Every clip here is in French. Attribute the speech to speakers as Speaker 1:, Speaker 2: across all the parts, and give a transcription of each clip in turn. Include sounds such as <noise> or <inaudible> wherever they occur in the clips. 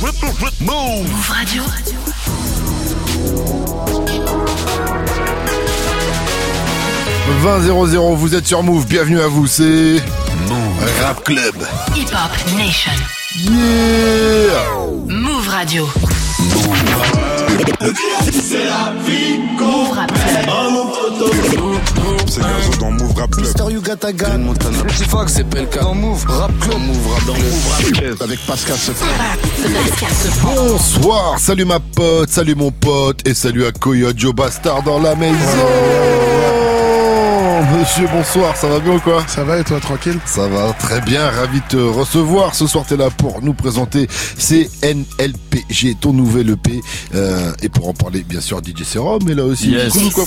Speaker 1: Move Radio.
Speaker 2: « 20 vous êtes sur Move, bienvenue à vous, c'est Move Rap Club.
Speaker 1: Hip Hop Nation.
Speaker 2: Yeah
Speaker 1: Move Radio. Move Rap Club.
Speaker 3: C'est Gazo dans Move Rap Club.
Speaker 4: Mister You Got a Gun.
Speaker 3: Montana.
Speaker 4: Petit Fox, c'est Pelka. Dans Move Rap Club.
Speaker 3: Move Rap dans Move Rap Club. Avec Pascal Sefran.
Speaker 2: Bonsoir, salut ma pote, salut mon pote et salut à Coyote Joe Bastard dans la maison Monsieur, bonsoir, ça va bien ou quoi
Speaker 5: Ça va et toi, tranquille?
Speaker 2: Ça va très bien, ravi de te recevoir. Ce soir, t'es là pour nous présenter CNLPG, ton nouvel EP. Euh, et pour en parler, bien sûr, DJ Serum est là aussi.
Speaker 6: Yes.
Speaker 2: Cool ou quoi,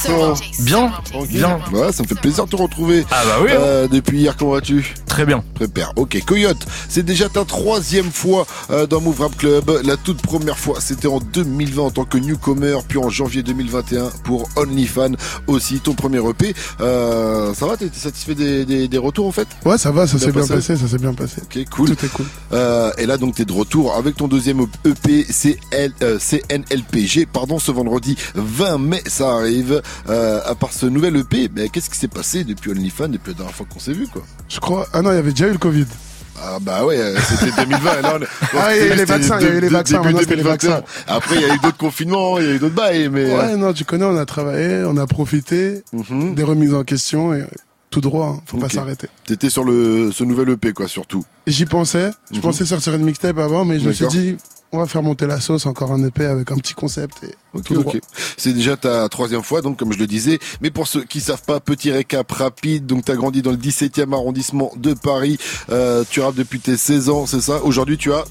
Speaker 6: Bien, bien.
Speaker 2: Ouais, ça me fait plaisir de te retrouver.
Speaker 6: Ah bah oui, hein.
Speaker 2: Euh, depuis hier, comment vas-tu?
Speaker 6: Très bien.
Speaker 2: Prépare. Ok, Coyote, c'est déjà ta troisième fois euh, dans Move Rap Club. La toute première fois, c'était en 2020 en tant que newcomer, puis en janvier 2021 pour OnlyFans aussi, ton premier EP. Euh, ça va, t'es satisfait des, des, des retours en fait?
Speaker 5: Ouais, ça va, ça s'est bien
Speaker 2: passé.
Speaker 5: ça s'est bien passé.
Speaker 2: Ok, cool.
Speaker 5: Tout est cool.
Speaker 2: Euh, et là, donc, t'es de retour avec ton deuxième EP CL, euh, CNLPG, pardon, ce vendredi 20 mai, ça arrive. Euh, à part ce nouvel EP, mais qu'est-ce qui s'est passé depuis OnlyFans, depuis la dernière fois qu'on s'est vu, quoi?
Speaker 5: Je crois. Ah non, il y avait déjà eu le Covid.
Speaker 2: Ah bah ouais, euh, c'était 2020. et là, on <laughs>
Speaker 5: Ah, il y a eu les vaccins, il y a eu les vaccins,
Speaker 2: début
Speaker 5: maintenant, c'était les
Speaker 2: 2021.
Speaker 5: vaccins.
Speaker 2: Après, il y a eu d'autres confinements, il y a eu d'autres bails, mais. euh,
Speaker 5: Ouais, non, tu connais, on a travaillé, on a profité
Speaker 2: mhm.
Speaker 5: des remises en question et tout droit, hein, faut pas s'arrêter.
Speaker 2: T'étais sur le ce nouvel EP, quoi, surtout.
Speaker 5: J'y pensais, je
Speaker 2: Mhm.
Speaker 5: pensais sortir une mixtape avant, mais je me suis dit, on va faire monter la sauce, encore un EP avec un petit concept et
Speaker 2: Ok,
Speaker 5: tout droit.
Speaker 2: ok. C'est déjà ta troisième fois, donc comme je le disais. Mais pour ceux qui savent pas, petit récap rapide. Donc t'as grandi dans le 17e arrondissement de Paris. Euh, tu rappes depuis tes 16 ans, c'est ça? Aujourd'hui, tu as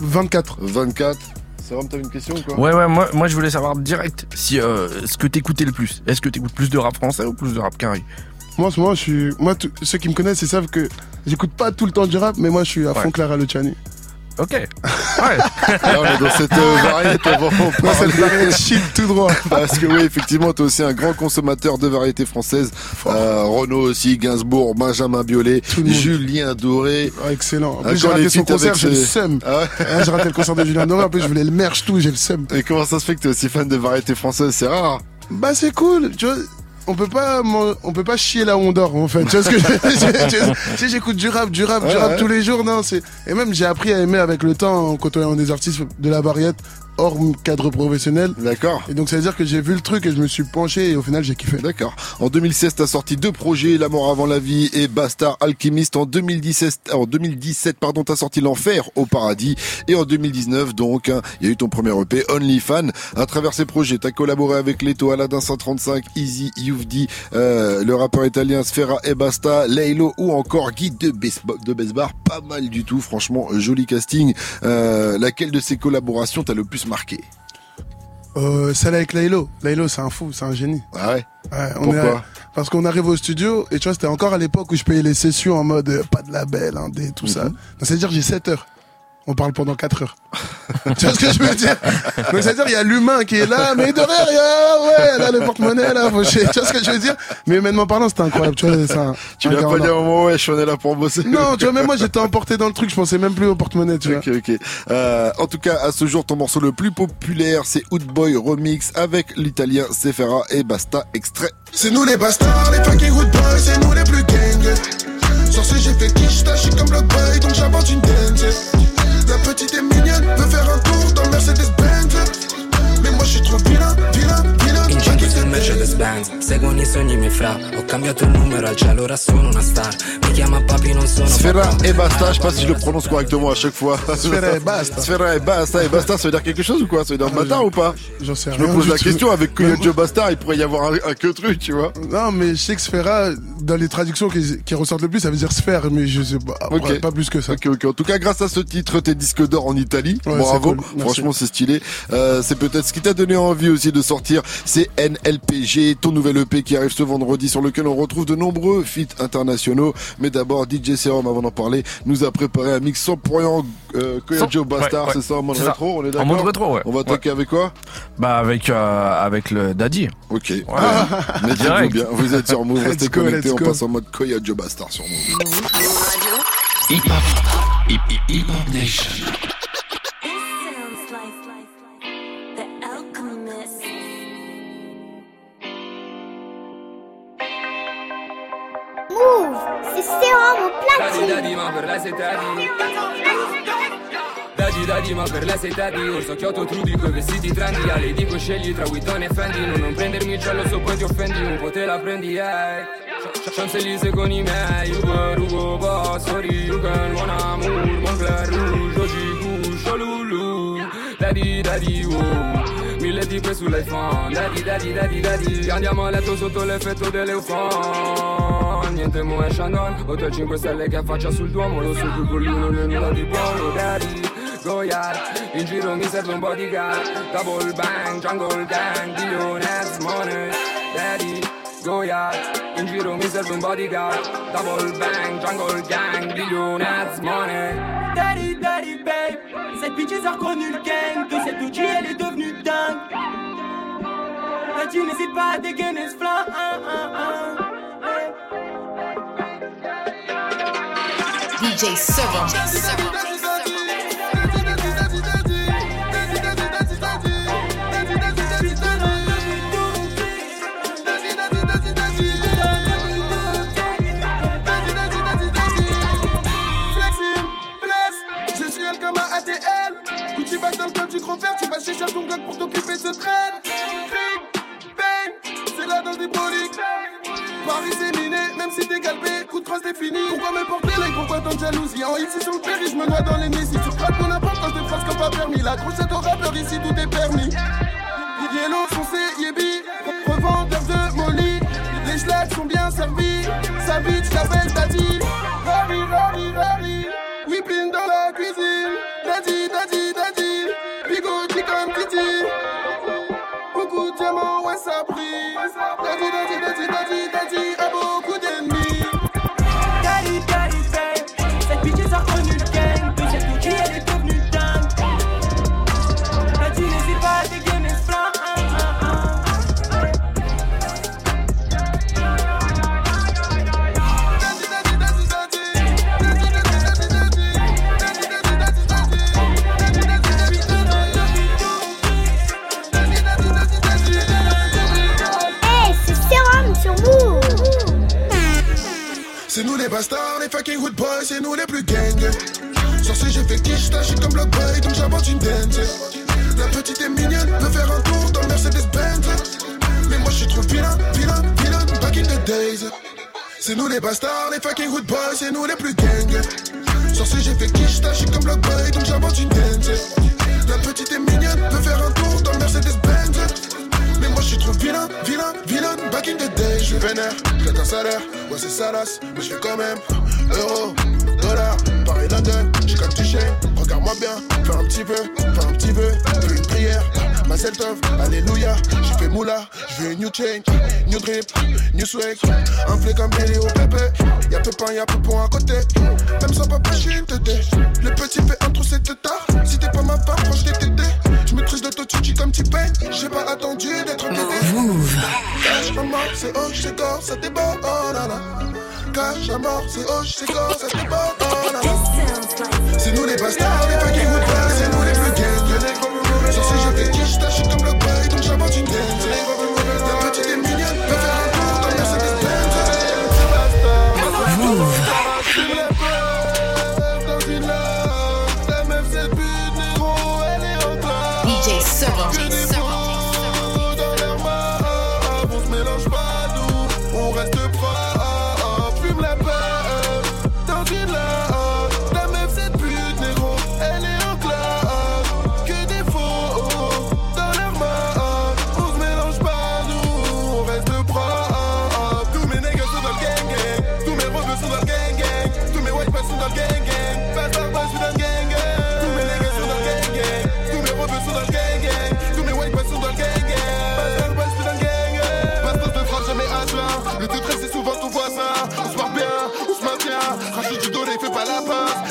Speaker 5: 24.
Speaker 2: 24. C'est vrai, t'avais une question ou quoi?
Speaker 6: Ouais, ouais, moi, moi je voulais savoir direct si euh, ce que t'écoutais le plus. Est-ce que t'écoutes plus de rap français ou plus de rap carré?
Speaker 5: Moi, en ce moment, je suis, moi, tout- ceux qui me connaissent, ils savent que j'écoute pas tout le temps du rap, mais moi, je suis à fond
Speaker 6: Ouais.
Speaker 5: Clara Luciani.
Speaker 6: Ok. Ouais. <laughs>
Speaker 2: Là, on est dans cette euh, variété. on parler.
Speaker 5: cette variété shit tout droit. <laughs>
Speaker 2: Parce que oui, effectivement, t'es aussi un grand consommateur de variétés françaises. Euh, Renaud aussi, Gainsbourg, Benjamin Biolay. Julien Doré.
Speaker 5: Ah, excellent. En
Speaker 2: Ah,
Speaker 5: plus, j'ai raté son concert,
Speaker 2: avec
Speaker 5: j'ai le seum.
Speaker 2: Ah ouais
Speaker 5: Ah, j'ai raté le concert de Julien Doré, en plus, je voulais le merch tout, j'ai le seum.
Speaker 2: Et comment ça se fait que t'es aussi fan de variétés françaises? C'est rare.
Speaker 5: Bah, c'est cool, tu vois. On peut pas, on peut pas chier là où on dort, en fait. Tu vois ce que je <laughs> sais, j'écoute du rap, du rap, du rap
Speaker 2: ouais.
Speaker 5: tous les jours, non, c'est, et même, j'ai appris à aimer avec le temps en côtoyant des artistes de la variété hors cadre professionnel.
Speaker 2: D'accord.
Speaker 5: Et donc, ça veut dire que j'ai vu le truc et je me suis penché et au final, j'ai kiffé.
Speaker 2: D'accord. En 2016, t'as sorti deux projets, La mort avant la vie et Bastard Alchimiste. En 2017, en 2017, pardon, t'as sorti L'enfer au paradis. Et en 2019, donc, hein, il y a eu ton premier EP, OnlyFan. À travers ces projets, t'as collaboré avec Leto, Aladdin 135, Easy, Youvdi, euh, le rappeur italien Sfera et Basta, Laylo ou encore Guy de, Bes- de Besbar. Pas mal du tout, franchement, joli casting. Euh, laquelle de ces collaborations t'a le plus marqué
Speaker 5: Euh, celle avec Laylo. Laylo, c'est un fou, c'est un génie.
Speaker 2: Ah ouais
Speaker 5: Ouais, on
Speaker 2: Pourquoi
Speaker 5: est- parce qu'on arrive au studio et tu vois, c'était encore à l'époque où je payais les sessions en mode euh, pas de label, indé, tout ça.
Speaker 2: Mhm.
Speaker 5: C'est-à-dire j'ai 7 heures. On parle pendant 4 heures. <laughs> tu vois ce que je veux dire? Donc c'est-à-dire il y a l'humain qui est là, mais derrière, il y a, ouais, là le porte-monnaie, là, faut chier. Tu vois ce que je veux dire? Mais humainement parlant, c'était incroyable. Tu vois, un,
Speaker 2: Tu l'as pas dit un moment, ouais, je suis en est là pour bosser.
Speaker 5: Non, tu vois, même moi j'étais emporté dans le truc, je pensais même plus au porte-monnaie, tu vois.
Speaker 2: Ok, ok. Euh, en tout cas, à ce jour, ton morceau le plus populaire, c'est Boy Remix avec l'italien Sefera et Basta extrait.
Speaker 4: C'est nous les bastards, les fucking good boys, c'est nous les plus gang. Sur ce, j'ai fait quiche, je suis comme Block Boy, donc j'invente une dance. La petite est mignonne, veut faire un tour dans Mercedes-Benz. Mais moi, je suis trop vilain.
Speaker 7: Mercedes Benz Seguono i sogni miei fra Ho cambiato il numero al cielo ora sono una star Mi chiama papi non sono
Speaker 2: Sfera et Basta, je sais pas si je le prononce correctement à chaque fois.
Speaker 5: Sfera et Basta.
Speaker 2: Sfera et Basta, et Basta, ça veut dire quelque chose ou quoi? Ça veut dire bâtard ou pas?
Speaker 5: J'en sais
Speaker 2: Je me
Speaker 5: rien
Speaker 2: pose la
Speaker 5: tout.
Speaker 2: question, avec Joe Bastard, il pourrait y avoir un, un que truc, tu vois.
Speaker 5: Non, mais je sais que Sfera, dans les traductions qui, qui ressortent le plus, ça veut dire sphère, mais je sais pas,
Speaker 2: Ok.
Speaker 5: après, pas plus que ça.
Speaker 2: Ok, ok. En tout cas, grâce à ce titre, t'es disque d'or en Italie.
Speaker 5: Ouais,
Speaker 2: Bravo.
Speaker 5: cool.
Speaker 2: Franchement, c'est stylé. Euh, c'est peut-être ce qui t'a donné envie aussi de sortir. C'est NLPG, ton nouvel EP qui arrive ce vendredi sur lequel on retrouve de nombreux feats internationaux. Mais d'abord, DJ Serum, avant d'en parler, nous a préparé un mix 100% euh, Joe Bastard.
Speaker 6: ouais, ouais.
Speaker 2: C'est ça, en mode rétro, on est
Speaker 6: En
Speaker 2: d'accord
Speaker 6: mode rétro, ouais.
Speaker 2: On va attaquer avec quoi?
Speaker 6: Bah avec euh, avec le Daddy.
Speaker 2: Ok.
Speaker 6: Ouais. <laughs>
Speaker 2: Mettez-vous
Speaker 6: Direct.
Speaker 2: bien. Vous êtes sur Move, restez
Speaker 5: go,
Speaker 2: connectés. On
Speaker 5: go.
Speaker 2: passe en mode Coyote Joe Bastard sur Move.
Speaker 8: Hip Hop, Hip Hop Nation.
Speaker 7: Ma per lei sei daddy Daddy daddy ma per lei sei daddy Orso Kyoto Trudy coi vestiti trendy. A lei dico scegli tra Witton e Fendi. Non, non prendermi geloso poi ti offendi. Un po' te la prendi eh. Champs-Élysées con i miei. Uber, Ugo, Boss, you can Mon amour, Moncler Rouge Oggi Guscio, Lulu. Daddy daddy oh Mille tipe sull'iPhone Daddy daddy daddy daddy Andiamo a letto sotto l'effetto dell'eufon Niente mo è Shandon Hotel 5 stelle che affaccia sul Duomo Lo so con lui non è di buono Daddy Goyard In giro mi serve un bodyguard Double bang, jungle gang Billionaires money Daddy Goyard In giro mi serve un bodyguard Double bang, jungle gang Billionaires money
Speaker 8: Daddy, daddy, babe. Cette bitch a reconnu le gang. De cette OG, elle est devenue dingue. Daddy, n'hésite pas à dégainer ce flingue.
Speaker 1: DJ Seven.
Speaker 4: Flexible, tu vas chercher ton gars pour t'occuper de ce train. Crime, bang, c'est la danse des. Paris c'est miné, même si t'es galbé, coup de crosse t'es fini. Pourquoi me porter l'œil, pourquoi tant de jalousie? En ici sur le péri, je me noie dans les nids. Si tu frappes mon importance des phrases comme pas permis. La grossette au rappeur, ici tout est permis. Yellow, foncé, yébi, revendeur de molly. Les schlags sont bien servis, sa bitch s'appelle Daddy. Rari, rari, rari, whipping dans la cuisine. Daddy, daddy, fucking hood boys, c'est nous les plus gang. Sur ce j'ai fait quiche, j'agis comme Block Boy, donc j'invente une dance. La petite est mignonne, veut faire un tour dans le Mercedes Benz. Mais moi je suis trop vilain, vilain, vilain, back in the days. C'est nous les bastards, les fucking hood boys, c'est nous les plus gang. Sur ce j'ai fait quiche, j'agis comme Block Boy, donc j'invente une dance. La petite est mignonne, veut faire un tour dans le Mercedes Benz. Mais moi je suis trop vilain, vilain, vilain, back in the day. Je suis vénère, je un salaire, ouais c'est salace, mais je fais quand même. Euro, dollar, Paris London, j'ai comme touché. Regarde-moi bien, fais un petit peu, fais un petit peu, fais une prière. Ma self alléluia, j'ai fait moula, je veux une new chain, new drip, new swag. Un flé comme Billy au pépé, y'a Pépin, y'a Poupon à côté. Même sans papa, j'suis une tété. Le petit fait un trou, c'est tard. Si t'es pas ma part, proche des tétés. Maîtrise de Totuchi comme T-Pain, j'ai pas attendu d'être tété.
Speaker 1: Move.
Speaker 4: Cache à mort, c'est hoche, c'est corps, ça déborde, oh là là. Cache à mort, c'est hoche, c'est corps, ça déborde, oh là là. C'est nous les bastards, les fucking hood boys, c'est nous les plus gangs. Sur ce j'ai fait quiche,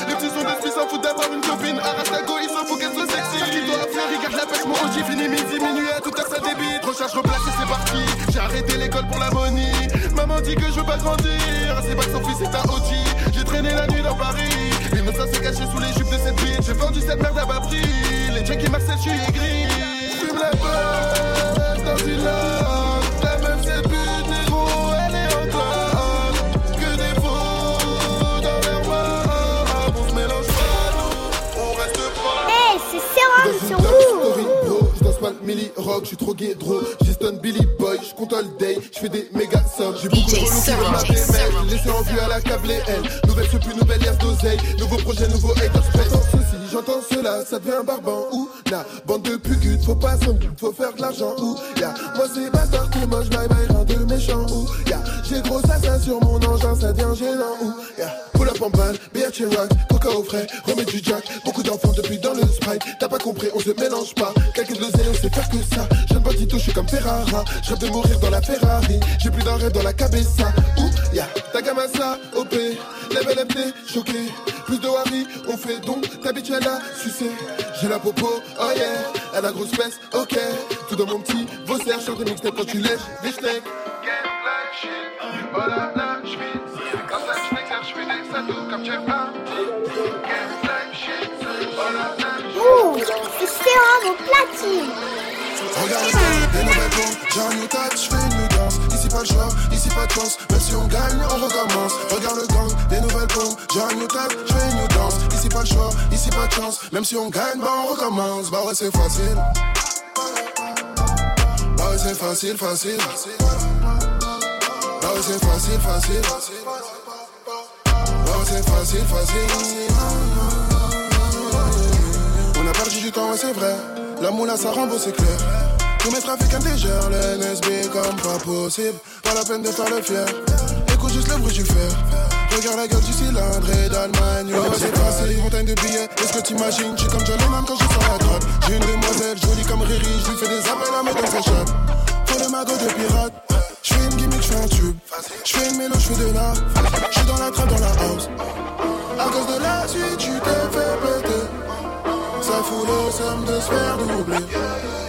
Speaker 4: Les petits sont d'esprit s'en foutent d'avoir une copine, arrache la go, il s'en fout qu'elle soit sexy. Qui doit faire, regarde la pêche, mon OG fini midi, minuit à tout à sa débite. Recharge, replace et c'est parti. J'ai arrêté l'école pour la money. Maman dit que je veux pas grandir. C'est pas que son fils est un OG. J'ai traîné la nuit dans Paris. Ça s'est caché sous les jupes de cette bitch. J'ai vendu cette merde à bas prix. Les junkies Marcel, je suis aigri. Fume la dans une. Millie Rock, je suis trop gay, drôle. J'estonne Billy Boy, je compte all day, je fais des méga sommes. J'ai beaucoup de relous qui veulent m'appeler mec. En vue à la câblée, elle. Nouvelle ce plus nouvelle liasse d'oseille. Nouveau projet, nouveau haters. J'entends ceci, j'entends cela, ça devient barbant. Ou la bande de pugutes, faut pas s'en faut faire de l'argent. Ou ya, moi c'est bastard, t'es moche, bye bye, rien de méchant. Ou ya, j'ai gros assassin sur mon engin, ça devient gênant. Ou ya, pull up en balle, BH et rock, coca au frais, remets du jack. Beaucoup d'enfants depuis dans le sprite, t'as pas compris, on se mélange pas. Faire que ça. Jeune bandito, je suis comme Ferrara. Je rêve de mourir dans la Ferrari. J'ai plus d'un rêve dans la cabessa. Ou ya, Tagamasa, OP, level FT, choqué. Plus de Harry, on fait donc t'habitues à la sucer. J'ai la popo, oh yeah, elle a grosse fesse, ok. Tout dans mon petit vaussaire, chante des mixtapes quand tu lèches des steaks. Voilà, là, je vis. Comme ça, je m'exerce, je fais des saltos comme Jeff. Game life shit. Voilà, là, je
Speaker 9: Ouh, c'est au platine.
Speaker 4: Regarde ça, des nouvelles bombes, j'ai un new touch, je fais une new danse. Ici pas le choix, ici pas de chance, même si on gagne, on recommence. Regarde le gang, des nouvelles bombes, j'ai un new touch, je fais une new danse. Ici pas le choix, ici pas de chance, même si on gagne, bah on recommence. Bah ouais c'est facile. Bah ouais c'est facile, facile. Bah ouais c'est facile, facile. Bah ouais c'est facile, facile. On a perdu du temps, ouais c'est vrai. La moula ça rembourse, c'est clair tous mes trafiquants légers, le NSB comme pas possible. Pas la peine de faire le fier. Écoute juste le bruit du fer. Regarde la gueule du cylindre et d'Allemagne. Ouais, c'est passé une montagne de billets. Est-ce que t'imagines? Je suis comme John Lennon quand je sur la droite. J'ai une demoiselle jolie comme Riri. Je lui fais des appels à mes dans sa chatte. Faut le magot de pirate. Je fais une gimmick, je fais un tube. Je fais une mélo, je fais de l'art. Je suis dans la trappe, dans la house. À cause de la suite, tu t'es fait péter. Ça fout le somme de se faire doubler.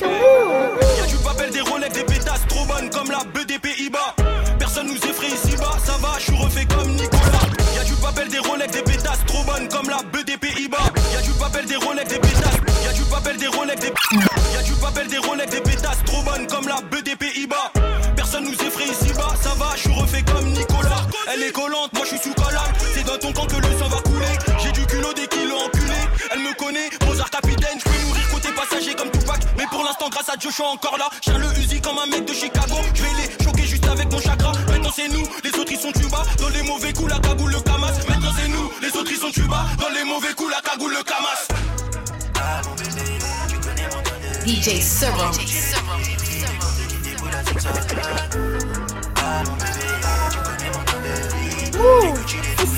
Speaker 10: Y'a du papel, des Rolex, des pétasses trop bonnes comme la des Dieu, je suis encore là. J'ai le Uzi comme un mec de Chicago. Je vais les choquer juste avec mon chakra. Maintenant c'est nous, les autres ils sont tuba. Dans les mauvais coups, la cagoule, le camas. Maintenant c'est nous, les autres ils sont tuba. Dans les mauvais coups, la cagoule, le camas.
Speaker 1: DJ Serum.
Speaker 9: Ouh,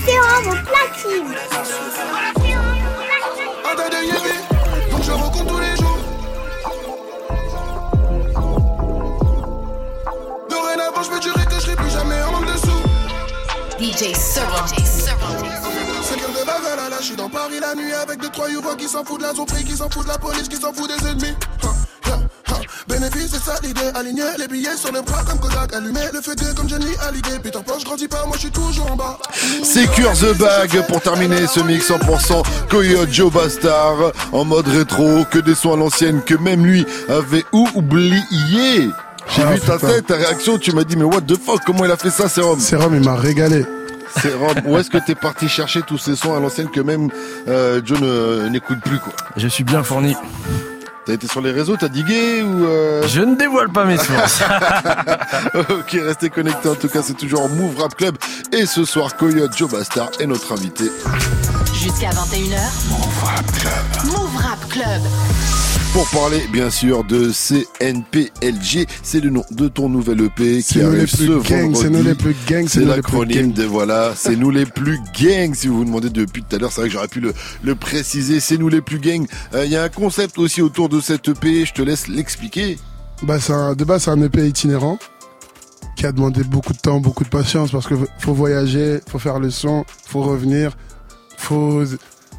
Speaker 9: c'est au platine.
Speaker 1: DJ Serum.
Speaker 4: C'est gueule de bagarre, là, je suis dans Paris la nuit avec deux, trois youvois qui s'en foutent de la zombie, qui s'en foutent de la police, qui s'en foutent des ennemis. Bénéfice, c'est ça l'idée, aligner les billets sur les bras comme Kodak, allumer le feu de comme Johnny Hallyday. Peter Pan, je grandis pas, moi je suis toujours en bas.
Speaker 2: Secure the Bag pour terminer ce mix 100% Coyote Joe Bastard en mode rétro, que des sons à l'ancienne que même lui avait oublié. J'ai
Speaker 5: Ah,
Speaker 2: vu ta tête, ta réaction, tu m'as dit mais what the fuck, comment il a fait ça Sérum?
Speaker 5: Sérum, il m'a régalé.
Speaker 2: Sérum, où est-ce que t'es parti chercher tous ces sons à l'ancienne que même euh, Joe ne- n'écoute plus quoi?
Speaker 6: Je suis bien fourni.
Speaker 2: T'as été sur les réseaux, t'as digué ou euh...
Speaker 6: Je ne dévoile pas mes sources. <laughs> <laughs>
Speaker 2: Ok, restez connectés. En tout cas, c'est toujours Move Rap Club. Et ce soir, Coyote Joe Bastard est notre invité.
Speaker 1: Jusqu'à 21h. Move Rap Club. Move Rap Club.
Speaker 2: Pour parler, bien sûr, de CNPLG. C'est le nom de ton nouvel EP qui arrive ce
Speaker 5: plus gangs, c'est nous
Speaker 2: vendredi.
Speaker 5: les plus gangs, c'est
Speaker 2: l'acronyme de voilà, c'est nous les plus gangs. Si vous vous demandez depuis tout à l'heure, c'est vrai que j'aurais pu le, le préciser. C'est nous les plus gangs. Euh, Il y a un concept aussi autour de cette EP. Je te laisse l'expliquer.
Speaker 5: Bah, c'est un, de base, c'est un EP itinérant qui a demandé beaucoup de temps, beaucoup de patience parce que faut voyager, faut faire le son, faut revenir, faut,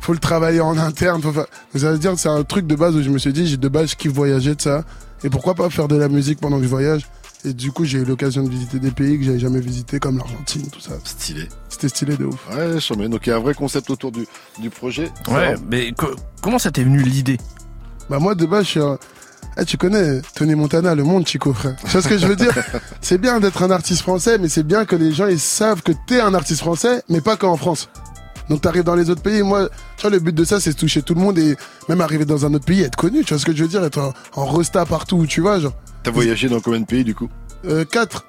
Speaker 5: faut le travailler en interne. Faut faire... Ça veut dire que c'est un truc de base où je me suis dit, j'ai de base, je kiffe voyager de ça. Et pourquoi pas faire de la musique pendant que je voyage? Et du coup, j'ai eu l'occasion de visiter des pays que j'avais jamais visités, comme l'Argentine, tout ça.
Speaker 2: Stylé.
Speaker 5: C'était stylé de ouf.
Speaker 2: Ouais, je mais donc il y a un vrai concept autour du, du projet.
Speaker 6: Ouais, mais co- comment ça t'est venu l'idée?
Speaker 5: Bah moi de base je suis un... Eh, tu connais Tony Montana, le monde Chico frère. Tu vois ce que je veux dire? <laughs> C'est bien d'être un artiste français, mais c'est bien que les gens ils savent que t'es un artiste français, mais pas qu'en France. Donc t'arrives dans les autres pays. Moi, tu vois le but de ça c'est de toucher tout le monde et même arriver dans un autre pays être connu. Tu vois ce que je veux dire? Être en, en resta partout où tu vas genre.
Speaker 2: T'as voyagé dans combien de pays du coup?
Speaker 5: Euh, 4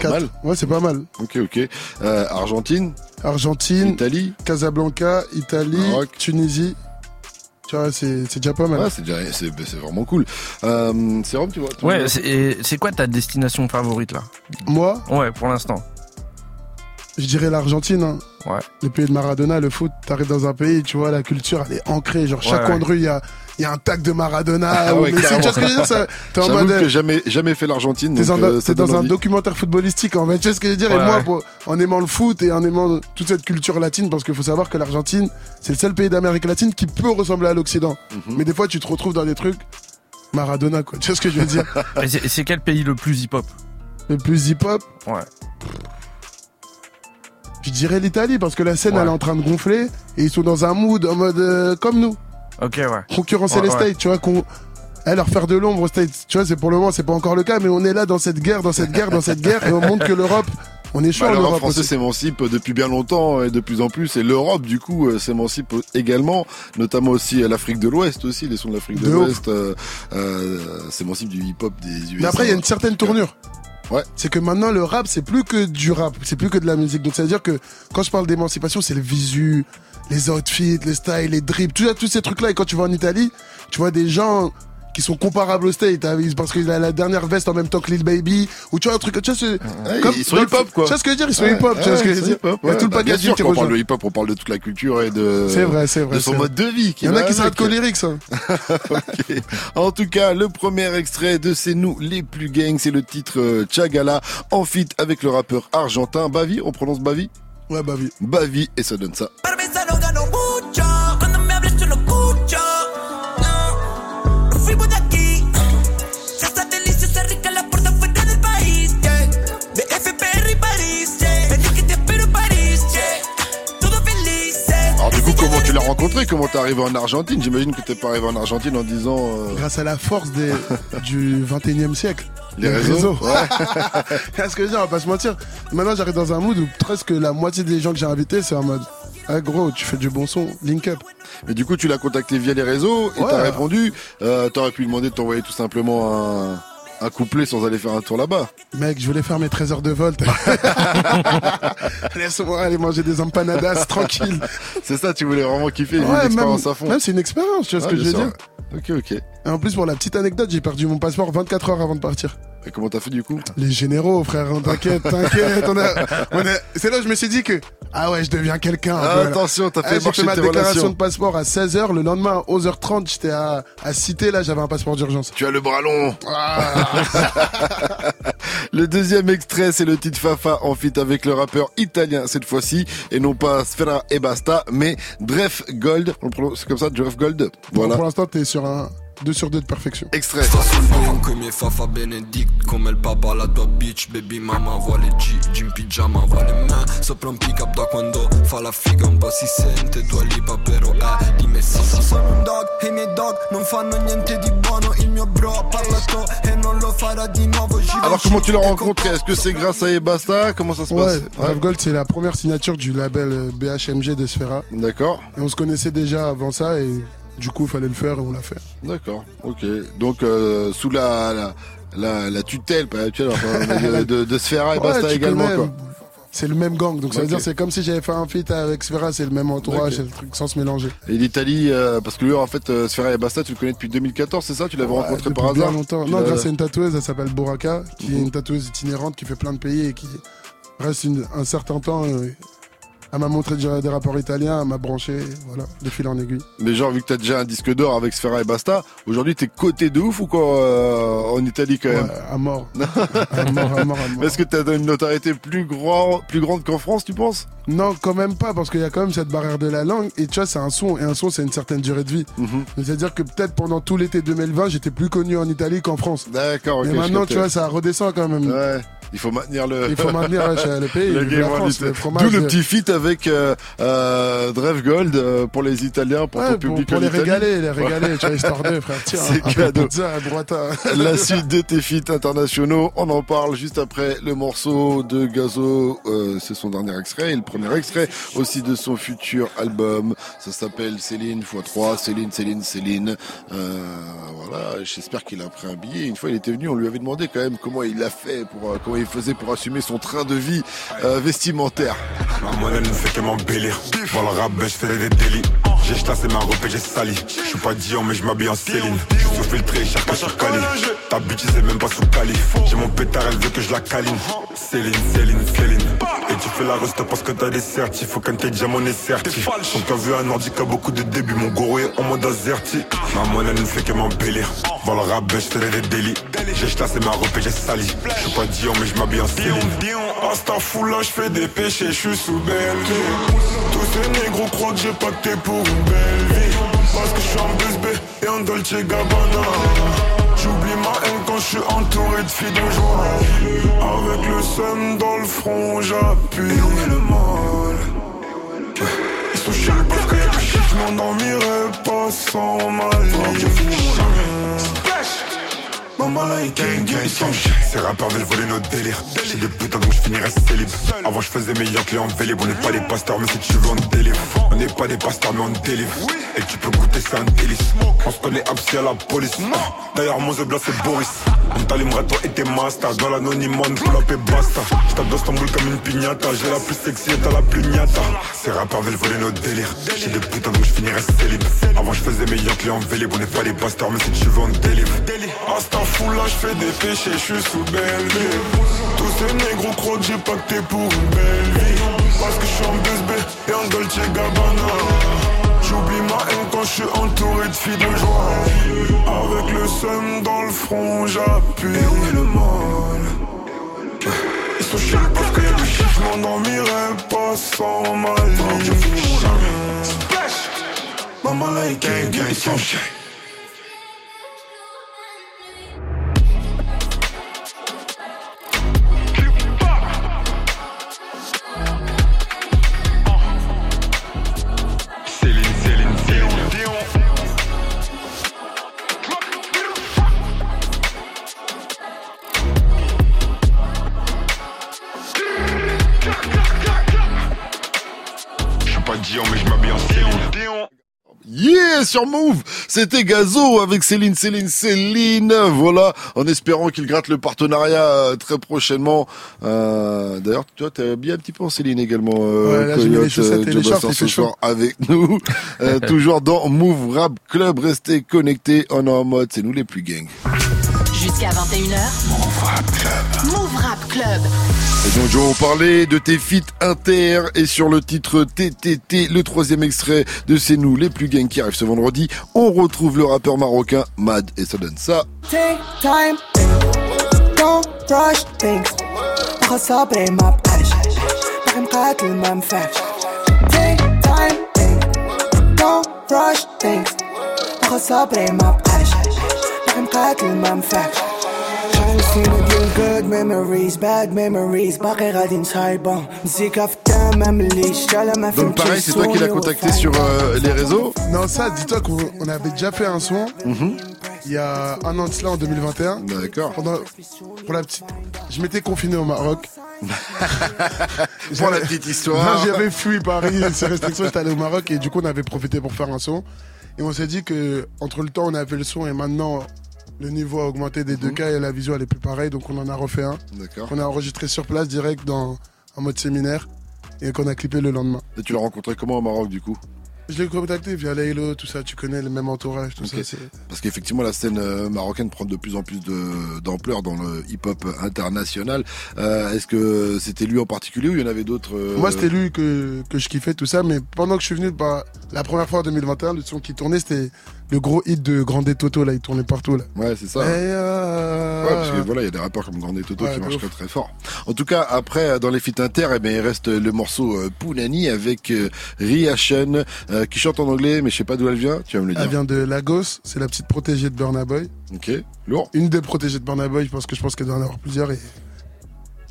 Speaker 2: Pas mal.
Speaker 5: Ouais c'est pas mal.
Speaker 2: Ok, ok. Euh, Argentine,
Speaker 5: Argentine,
Speaker 2: Italie?
Speaker 5: Casablanca, Italie,
Speaker 2: Maroc?
Speaker 5: Tunisie. Tu vois c'est c'est déjà pas mal.
Speaker 2: Ouais, c'est déjà, c'est, c'est vraiment cool. Euh, c'est Rome, tu vois. tu
Speaker 6: Ouais,
Speaker 2: vois
Speaker 6: c'est et c'est quoi ta destination favorite là?
Speaker 5: Moi,
Speaker 6: Ouais, pour l'instant.
Speaker 5: Je dirais l'Argentine. Hein.
Speaker 6: Ouais.
Speaker 5: le pays de Maradona, le foot, t'arrives dans un pays, tu vois, la culture, elle est ancrée. Genre, chaque
Speaker 6: Ouais,
Speaker 5: coin
Speaker 6: ouais.
Speaker 5: de rue, il y a, y a un tag de Maradona.
Speaker 2: Ah
Speaker 5: ou
Speaker 2: ouais,
Speaker 5: Messi. tu vois ce que je veux dire ça- T'es en
Speaker 2: J'avoue
Speaker 5: mode.
Speaker 2: que jamais, jamais fait l'Argentine.
Speaker 5: T'es
Speaker 2: euh,
Speaker 5: dans un documentaire footballistique en fait, tu sais ce que je veux dire?
Speaker 6: Ouais,
Speaker 5: Et moi,
Speaker 6: ouais.
Speaker 5: pour- en aimant le foot et en aimant toute cette culture latine, parce qu'il faut savoir que l'Argentine, c'est le seul pays d'Amérique latine qui peut ressembler à l'Occident.
Speaker 2: Mhm.
Speaker 5: Mais des fois, tu te retrouves dans des trucs Maradona, quoi. Tu sais ce que je veux dire? <laughs>
Speaker 6: Et c'est c'est quel pays le plus hip-hop?
Speaker 5: Le plus hip-hop,
Speaker 6: Ouais.
Speaker 5: Je dirais l'Italie, parce que la scène,
Speaker 6: Ouais.
Speaker 5: elle est en train de gonfler et ils sont dans un mood en mode euh, comme nous.
Speaker 6: Ok, ouais.
Speaker 5: concurrencer
Speaker 6: Ouais,
Speaker 5: les. States, tu vois, qu'on à leur faire de l'ombre aux States. Tu vois, c'est pour le moment, c'est pas encore le cas, mais on est là dans cette guerre, dans cette guerre, dans cette guerre, et on montre que l'Europe, on est chaud
Speaker 2: Bah, L'Europe
Speaker 5: Europe
Speaker 2: française s'émancipe depuis bien longtemps et de plus en plus. Et l'Europe, du coup, euh, s'émancipe également, notamment aussi euh, l'Afrique de l'Ouest aussi, les sons de l'Afrique de, l'Ouest euh, euh, s'émancipe du hip-hop des USA.
Speaker 5: Mais après, il y a une certaine tournure.
Speaker 2: Ouais.
Speaker 5: C'est que maintenant, le rap, c'est plus que du rap, c'est plus que de la musique. Donc, ça veut dire que quand je parle d'émancipation, c'est le visu, les outfits, les styles, les drips, tous ces trucs-là. Et quand tu vas en Italie, tu vois des gens qui sont comparables au State, hein, parce qu'il a la dernière veste en même temps que Lil Baby, ou tu vois un truc, tu vois, c'est,
Speaker 2: Ouais, ils sont
Speaker 5: dans le-
Speaker 2: hip-hop, quoi.
Speaker 5: Tu vois ce que je veux dire? Ils sont
Speaker 2: Ouais,
Speaker 5: hip-hop, tu vois
Speaker 2: ouais,
Speaker 5: ce que je veux dire?
Speaker 2: hip-hop,
Speaker 5: Il y a
Speaker 2: ouais.
Speaker 5: tout le
Speaker 2: Bah, bien
Speaker 5: packaging
Speaker 2: sûr,
Speaker 5: qui
Speaker 2: quand on parle de hip-hop, on parle de toute la culture et de,
Speaker 5: C'est vrai, c'est vrai,
Speaker 2: de son mode de vie.
Speaker 5: Il y en a qui s'arrêtent hein. <laughs>
Speaker 2: Ok. En tout cas, le premier extrait de C'est nous les plus gangs, c'est le titre euh, Chagala en feat avec le rappeur argentin Bavi. On prononce Bavi?
Speaker 5: Ouais, oui.
Speaker 2: Bavi et ça donne ça. Rencontré Comment t'es arrivé en Argentine J'imagine que t'es pas arrivé en Argentine en disant euh,
Speaker 5: Grâce à la force des, <laughs> du 21e siècle.
Speaker 2: les réseaux. Ouais. <laughs>
Speaker 5: Qu'est-ce que je dis, on va pas se mentir. Maintenant, j'arrive dans un mood où presque la moitié des gens que j'ai invités, c'est en mode, ah gros, tu fais du bon son, link up.
Speaker 2: Mais du coup, tu l'as contacté via les réseaux et
Speaker 5: Ouais.
Speaker 2: t'as répondu. Euh, T'aurais pu lui demander de t'envoyer tout simplement un, un couplet sans aller faire un tour là-bas.
Speaker 5: Mec, je voulais faire mes 13 heures de volt. <laughs> Laisse-moi aller manger des empanadas <laughs> tranquille.
Speaker 2: C'est ça, tu voulais vraiment kiffer,
Speaker 5: Ouais, même,
Speaker 2: l'expérience à fond.
Speaker 5: même c'est une expérience, tu vois ce que je veux
Speaker 2: sûr.
Speaker 5: dire.
Speaker 2: Ok, ok.
Speaker 5: Et en plus, pour la petite anecdote, j'ai perdu mon passeport 24 heures avant de partir.
Speaker 2: Et comment t'as fait du coup?
Speaker 5: Les généraux, frère, hein, t'inquiète, t'inquiète. On a, on a... C'est là où je me suis dit que, ah ouais, je deviens quelqu'un. un
Speaker 2: Ah, attention, t'as
Speaker 5: Ah,
Speaker 2: fait
Speaker 5: J'ai
Speaker 2: marcher
Speaker 5: fait ma déclaration
Speaker 2: relations.
Speaker 5: de passeport à 16h. Le lendemain, à 11h30, j'étais à, à Cité. Là, j'avais un passeport d'urgence.
Speaker 2: Tu as le bras long.
Speaker 5: Ah. <laughs>
Speaker 2: Le deuxième extrait, c'est le titre Fafa en feat avec le rappeur italien cette fois-ci, et non pas Sfera et Basta, mais Dref Gold. On le prononce- C'est comme ça, Dref Gold.
Speaker 5: Bon,
Speaker 2: Voilà.
Speaker 5: pour l'instant, t'es sur un 2 sur 2 de perfection.
Speaker 2: Extrait.
Speaker 10: Sta sul buon come Fafa Benedict. Come il papa la tua bitch. Baby mama vuole G in pigiama vuole me Sopra un pick up da quando fa la figa Un po' si sente. Dua lipa però è di me sì sì Sono un dog e i miei dog. Non fanno niente di buono. Il mio bro ha parlato E non lo farà di nuovo. J'y vais,
Speaker 2: Alors comment tu l'as
Speaker 10: vais,
Speaker 2: rencontré? Est-ce que c'est grâce à Ebasta? Comment ça se
Speaker 5: Ouais,
Speaker 2: passe
Speaker 5: Rave Gold, c'est la première signature du label euh, BHMG de Sfera.
Speaker 2: D'accord,
Speaker 5: Et on se connaissait déjà avant ça et du coup, il fallait le faire et on l'a fait.
Speaker 2: d'accord, ok. Donc euh, sous la, la, la, la tutelle, pas la tutelle, <laughs> de, de, de Sfera et
Speaker 5: Ouais,
Speaker 2: Basta également
Speaker 5: connais,
Speaker 2: quoi.
Speaker 5: C'est le même gang, donc ça veut dire c'est comme si j'avais fait un feat avec Sfera, c'est le même entourage, c'est le truc sans se mélanger.
Speaker 2: Et l'Italie, euh, parce que lui en fait euh, Sfera et Basta, tu le connais depuis 2014, c'est ça? Tu l'avais
Speaker 5: Ouais,
Speaker 2: rencontré par
Speaker 5: bien
Speaker 2: hasard?
Speaker 5: longtemps.
Speaker 2: Tu
Speaker 5: Non, grâce à une tatoueuse, elle s'appelle Boraka, qui est
Speaker 2: Mhm.
Speaker 5: une tatoueuse itinérante qui fait plein de pays et qui reste une- un certain temps euh, Elle m'a montré des des rapports italiens, elle m'a branché, voilà, de fil en aiguille.
Speaker 2: Mais genre, vu que t'as déjà un disque d'or avec Sfera et Basta, aujourd'hui t'es coté de ouf ou quoi euh, en Italie quand même?
Speaker 5: Ouais, à mort. <laughs> à mort, à mort, à mort.
Speaker 2: Est-ce que t'as une notoriété plus, grand, plus grande qu'en France, tu penses?
Speaker 5: Non, quand même pas, parce qu'il y a quand même cette barrière de la langue. Et tu vois, c'est un son, et un son, c'est une certaine durée de vie.
Speaker 2: Mhm.
Speaker 5: C'est-à-dire que peut-être pendant tout l'été 2020, j'étais plus connu en Italie qu'en France.
Speaker 2: D'accord, ok. Je
Speaker 5: maintenant, tu vois, ça redescend quand même.
Speaker 2: Ouais. Il faut maintenir le.
Speaker 5: Il faut maintenir euh, le pays, <laughs>
Speaker 2: le game
Speaker 5: France, le fromage
Speaker 2: D'où le
Speaker 5: de-
Speaker 2: petit feat avec euh, euh, Drev Gold euh, pour les Italiens, pour
Speaker 5: Ouais,
Speaker 2: ton
Speaker 5: pour,
Speaker 2: public
Speaker 5: pour
Speaker 2: en
Speaker 5: les régaler, les régaler, tu vois, histoire d'eux, frère. Tiens, <laughs>
Speaker 2: C'est
Speaker 5: de
Speaker 2: cadeau.
Speaker 5: pizza, burrata.
Speaker 2: La suite de tes feats internationaux, on en parle juste après le morceau de Gazo, euh, c'est son dernier extrait, et le premier extrait aussi de son futur album, ça s'appelle Céline x3, Céline, Céline, Céline, euh, voilà, j'espère qu'il a pris un billet, une fois il était venu, on lui avait demandé quand même comment il a fait, pour, euh, comment il faisait pour assumer son train de vie euh, vestimentaire.
Speaker 3: Ma monnaie ne fait que m'embellir. Dans le rap, ben, je fais des délits. J'ai chassé ma robe et j'ai sali. Je suis pas Dion, mais je m'habille en Céline. Je suis filtré, chaque sur Cali. Ta bitch, c'est même pas sous Cali. J'ai mon pétard, elle veut que je la câline. Céline, Céline, Céline. Tu fais la reste parce que t'as des certifs. Faut qu'un tes diamant est certif. Son cas vu un ordi qui a beaucoup de débuts. Mon goro est en mode azerti. Ma monnaie ne fait que m'embellir. Dans le ben, je fais des délits. J'ai chassé ma robe et j'ai sali. Je suis pas Dion, mais je m'habille en Céline. Dion, Asta là, je fais des péchés, je suis sous Belgique. Tous ces négros croient que j'ai pacté pour une belle vie. Parce que je suis en BSB et en Dolce Gabbana. J'oublie ma haine quand je suis entouré de filles de joie. Avec le seum dans le front, j'appuie. Et on est le mal. Ils sont chiants parce shit, je m'endormirai pas sans ma Ces rappeurs veulent voler nos délires. J'ai des putains donc je finirai célib Avant je faisais mes yachts en vélib. On n'est pas des pasteurs mais si tu veux on délivre. On n'est pas des pasteurs mais on délivre. Et tu peux goûter c'est un délice. On se connaît absi à la police. D'ailleurs mon zebla c'est Boris. On t'allumera toi et tes masters Dans l'anonymat on pull et basta. J'tape d'Istanbul comme une pignata J'ai la plus sexy et t'as la plus niata Ces rappeurs veulent voler nos délires. J'ai des putains donc je finirai célib Avant je faisais mes yachts en vélib. On n'est pas des pasteurs mais si tu veux on délivre Asta là je fais des péchés, je suis sous belle vie. Tous ces négros croient que j'ai pacté pour une belle vie. Parce que je suis en BSB et en Dolce Gabbana. J'oublie ma haine quand je suis entouré de filles de joie. Avec le seum dans le front, j'appuie. Et on est le mal. Ils sont chiants parce shit, je m'endormirai pas sans ma ligne Maman là, il gang gang,
Speaker 2: Sur Move, c'était Gazo avec Céline, Céline, Céline. Voilà, en espérant qu'il gratte le partenariat euh, très prochainement. Euh, D'ailleurs, toi, t'es bien un petit peu en Céline également. Euh,
Speaker 5: Ouais, là, les et
Speaker 2: euh,
Speaker 5: les shorts,
Speaker 2: ce soir avec nous. Euh, <laughs> toujours dans Move Rap Club. Restez connectés. On est en mode, c'est nous les plus gangs.
Speaker 1: Jusqu'à 21h. Move Rap Club. Move Rap Club.
Speaker 2: Et donc, Joe, on parlait de tes feats inter et sur le titre TTT, le troisième extrait de C'est nous les plus gangs qui arrive ce vendredi. On retrouve le rappeur marocain Mad et ça donne ça.
Speaker 11: Take time, don't rush things باخد صبري ما بقاش باغي نقاتل ما نفعش Take time, don't rush things باخد صبري ما بقاش باغي نقاتل ما نفعش شحال سنين ديال good memories bad memories باقي غادي نصايبهم مزيكا في الدم ما مليش لا ما
Speaker 2: Donc
Speaker 11: فهمتش
Speaker 2: pareil, c'est toi qui l'as contacté sur euh, les réseaux
Speaker 5: Non, ça, dis-toi qu'on on avait déjà fait un son il y a un an de cela en 2021.
Speaker 2: D'accord.
Speaker 5: Pendant, pour la petite, je m'étais confiné au Maroc. <laughs>
Speaker 2: Pour la petite histoire.
Speaker 5: Non, J'avais fui Paris, <laughs> ces restrictions, j'étais allé au Maroc et du coup on avait profité pour faire un son. Et on s'est dit que entre le temps on a fait le son et maintenant le niveau a augmenté des deux cas et la vision elle est plus pareille donc on en a refait un.
Speaker 2: D'accord.
Speaker 5: On a enregistré sur place direct dans en mode séminaire et qu'on a clippé le lendemain.
Speaker 2: Et tu l'as rencontré comment au Maroc du coup?
Speaker 5: Je l'ai contacté via Laylo, tout ça, tu connais le même entourage, tout ça.
Speaker 2: Parce qu'effectivement, la scène euh, marocaine prend de plus en plus d'ampleur dans le hip-hop international. Euh, Est-ce que c'était lui en particulier ou il y en avait d'autres euh,
Speaker 5: Moi, c'était lui que, que je kiffais, tout ça, mais pendant que je suis venu, bah, la première fois en 2021, le son qui tournait, c'était le gros hit de Grande Toto, là, il tournait partout, là.
Speaker 2: Ouais, c'est ça.
Speaker 5: Et, euh,
Speaker 2: Ouais, parce que voilà, il y a des rappeurs comme Grande Toto
Speaker 5: Ouais,
Speaker 2: qui marchent très très fort. En tout cas, après, euh, dans les feats inter, eh bien, il reste le morceau euh, Pounani avec euh, Ria Shen, euh, qui chante en anglais, mais je sais pas d'où elle vient. Tu vas me le
Speaker 5: Elle
Speaker 2: dire.
Speaker 5: vient de Lagos, c'est la petite protégée de Burna Boy.
Speaker 2: Ok, lourd.
Speaker 5: Une des protégées de Burna Boy, parce que je pense qu'elle doit en avoir plusieurs. Et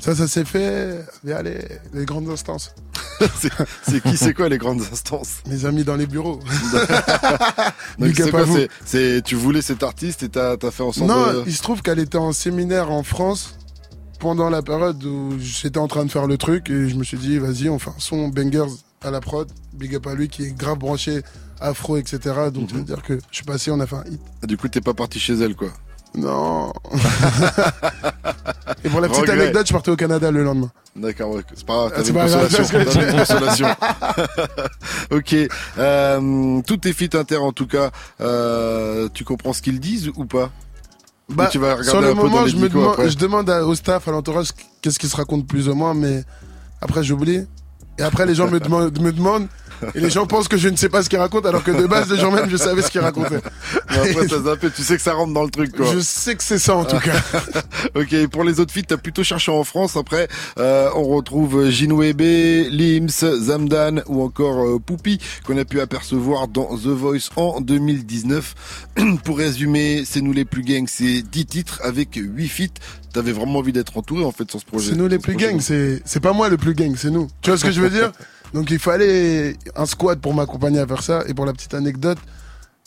Speaker 5: ça, ça s'est fait via les, les grandes instances. <laughs>
Speaker 2: c'est qui, c'est quoi les grandes instances?
Speaker 5: Mes amis dans les bureaux. <laughs>
Speaker 2: Donc c'est quoi c'est- tu voulais cet artiste et t'as as fait en sorte
Speaker 5: Non,
Speaker 2: de...
Speaker 5: il se trouve qu'elle était en séminaire en France pendant la période où j'étais en train de faire le truc et je me suis dit, vas-y, on fait un son bangers à la prod. Big up à lui qui est grave branché afro, etc. Donc, ça veut dire que je suis passé, on a fait un hit.
Speaker 2: Du coup, t'es pas parti chez elle, quoi.
Speaker 5: Non. et pour la petite
Speaker 2: Regret.
Speaker 5: anecdote, je partais au Canada le lendemain.
Speaker 2: D'accord, ouais, c'est pas grave,
Speaker 5: Ah,
Speaker 2: t'avais
Speaker 5: c'est
Speaker 2: une
Speaker 5: pas grave,
Speaker 2: consolation. une <laughs> consolation. <laughs> ok, euh, tous tes feats inter en tout cas, euh, tu comprends ce qu'ils disent ou pas?
Speaker 5: Bah,
Speaker 2: Ou tu vas regarder
Speaker 5: sur le
Speaker 2: un peu dans
Speaker 5: moment,
Speaker 2: les
Speaker 5: je, me demande,
Speaker 2: après?
Speaker 5: je demande à- au staff, à l'entourage, qu'est-ce qui se raconte plus ou moins, mais après j'oublie. Et après, les gens me demandent, me demandent, et les gens pensent que je ne sais pas ce qu'ils racontent, alors que de base, les gens même, je savais ce qu'ils racontaient.
Speaker 2: Mais après, zappé, tu sais que ça rentre dans le truc, quoi.
Speaker 5: Je sais que c'est ça, en tout cas. <laughs>
Speaker 2: ok, et pour les autres feats, t'as plutôt cherché en France. Après, euh, on retrouve Jinwebe, Lims, Zamdan ou encore euh, Poupi qu'on a pu apercevoir dans The Voice en 2019. <clears throat> pour résumer, c'est nous les plus gangs, c'est 10 titres avec 8 feats. T'avais vraiment envie d'être entouré en fait sur ce projet.
Speaker 5: C'est nous les plus gangs, c'est, c'est pas moi le plus gang, c'est nous. Tu vois ce que je veux dire? Donc il fallait un squad pour m'accompagner à faire ça. Et pour la petite anecdote,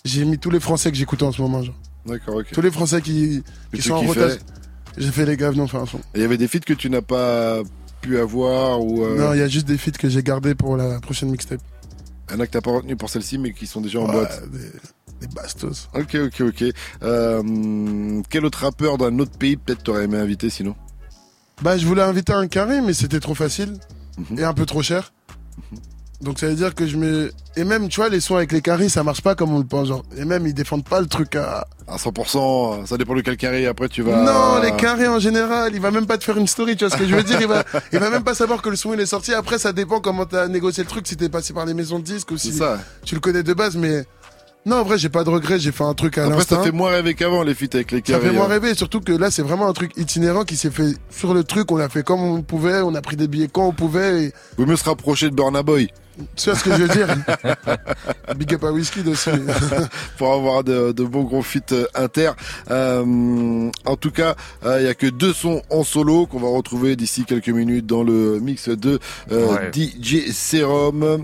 Speaker 5: j'ai mis tous les Français que j'écoute en ce moment.
Speaker 2: D'accord, ok.
Speaker 5: Tous les Français qui, sont en rotation. J'ai fait les gars, faire un son.
Speaker 2: Il y avait des feats que tu n'as pas pu avoir ou euh,
Speaker 5: Non, il y a juste des feats que j'ai gardés pour la prochaine mixtape.
Speaker 2: il y en a que t'as pas retenu pour celle-ci mais qui sont déjà en
Speaker 5: Ouais,
Speaker 2: boîte.
Speaker 5: Des, des bastos.
Speaker 2: Ok, ok, ok. Euh, quel autre rappeur d'un autre pays peut-être t'aurais aimé inviter sinon?
Speaker 5: Bah, je voulais inviter un carré, mais c'était trop facile
Speaker 2: Mhm.
Speaker 5: et un peu trop cher. Donc ça veut dire que je me... Et même, tu vois, les sons avec les carrés, ça marche pas comme on le pense, genre. Et même, ils défendent pas le truc à...
Speaker 2: À 100%, ça dépend de quel carré. Après, tu vas.
Speaker 5: Non, les carrés en général, il va même pas te faire une story, tu vois ce que je veux dire il va, <laughs> il va même pas savoir que le son il est sorti. Après, ça dépend comment t'as négocié le truc, si t'es passé par les maisons de disques ou si
Speaker 2: ça.
Speaker 5: tu le connais de base, mais non, en vrai, j'ai pas de regrets, j'ai fait un truc à
Speaker 2: Après,
Speaker 5: l'instant.
Speaker 2: ça fait moins rêver qu'avant les feats avec les
Speaker 5: Ça
Speaker 2: carrés.
Speaker 5: fait moins
Speaker 2: hein.
Speaker 5: rêver, surtout que là, c'est vraiment un truc itinérant qui s'est fait sur le truc. On l'a fait comme on pouvait, on a pris des billets quand on pouvait. Et...
Speaker 2: Vaut mieux se rapprocher de Burna Boy
Speaker 5: Tu vois ce que je veux dire? <laughs> Big up à Whisky aussi. <laughs>
Speaker 2: pour avoir de, de bons gros feats euh, inter. Euh, en tout cas, euh, il y a que deux sons en solo qu'on va retrouver d'ici quelques minutes dans le mix de euh,
Speaker 6: Ouais.
Speaker 2: DJ Serum.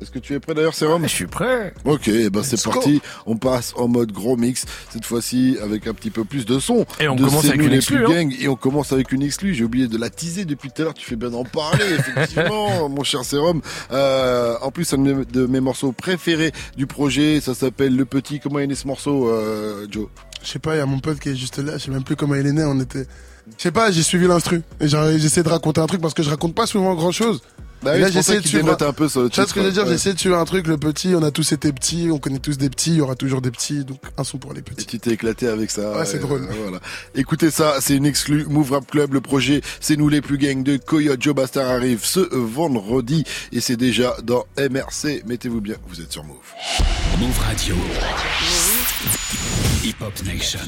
Speaker 2: Est-ce que tu es prêt d'ailleurs, Serum
Speaker 6: Je suis prêt.
Speaker 2: Ok, eh ben c'est parti. On passe en mode gros mix cette fois-ci avec un petit peu plus de son.
Speaker 6: Et on
Speaker 2: de
Speaker 6: commence avec une exclue, hein.
Speaker 2: et on commence avec une exclue. J'ai oublié de la teaser depuis tout à l'heure. Tu fais bien d'en parler, <laughs> effectivement, mon cher Serum. Euh, en plus, c'est un de mes- de mes morceaux préférés du projet. Ça s'appelle Le Petit. Comment est né ce morceau, euh, Joe
Speaker 5: Je sais pas, il y a mon pote qui est juste là, je sais même plus comment il est né, on était... Je sais pas, j'ai suivi l'instru. Et j'essaie de raconter un truc parce que je raconte pas souvent grand chose.
Speaker 2: Bah
Speaker 5: Et
Speaker 2: oui,
Speaker 5: là, j'essaie de suivre.
Speaker 2: dénote un peu sur le
Speaker 5: Tu vois ce que je veux dire
Speaker 2: ouais.
Speaker 5: J'essaie de suivre un truc, le petit, on a tous été petits, on connaît tous des petits, il y aura toujours des petits, donc un son pour les
Speaker 2: Et
Speaker 5: petits.
Speaker 2: tu t'es éclaté avec ça.
Speaker 5: Ouais, c'est
Speaker 2: Et,
Speaker 5: drôle.
Speaker 2: euh, voilà. Écoutez ça, c'est une exclue Move Rap Club. Le projet, c'est nous les plus gangs de Coyote Joe Bastard arrive ce vendredi et c'est déjà dans MRC. Mettez-vous bien, vous êtes sur Move.
Speaker 12: Move Radio. Hip Hop Nation.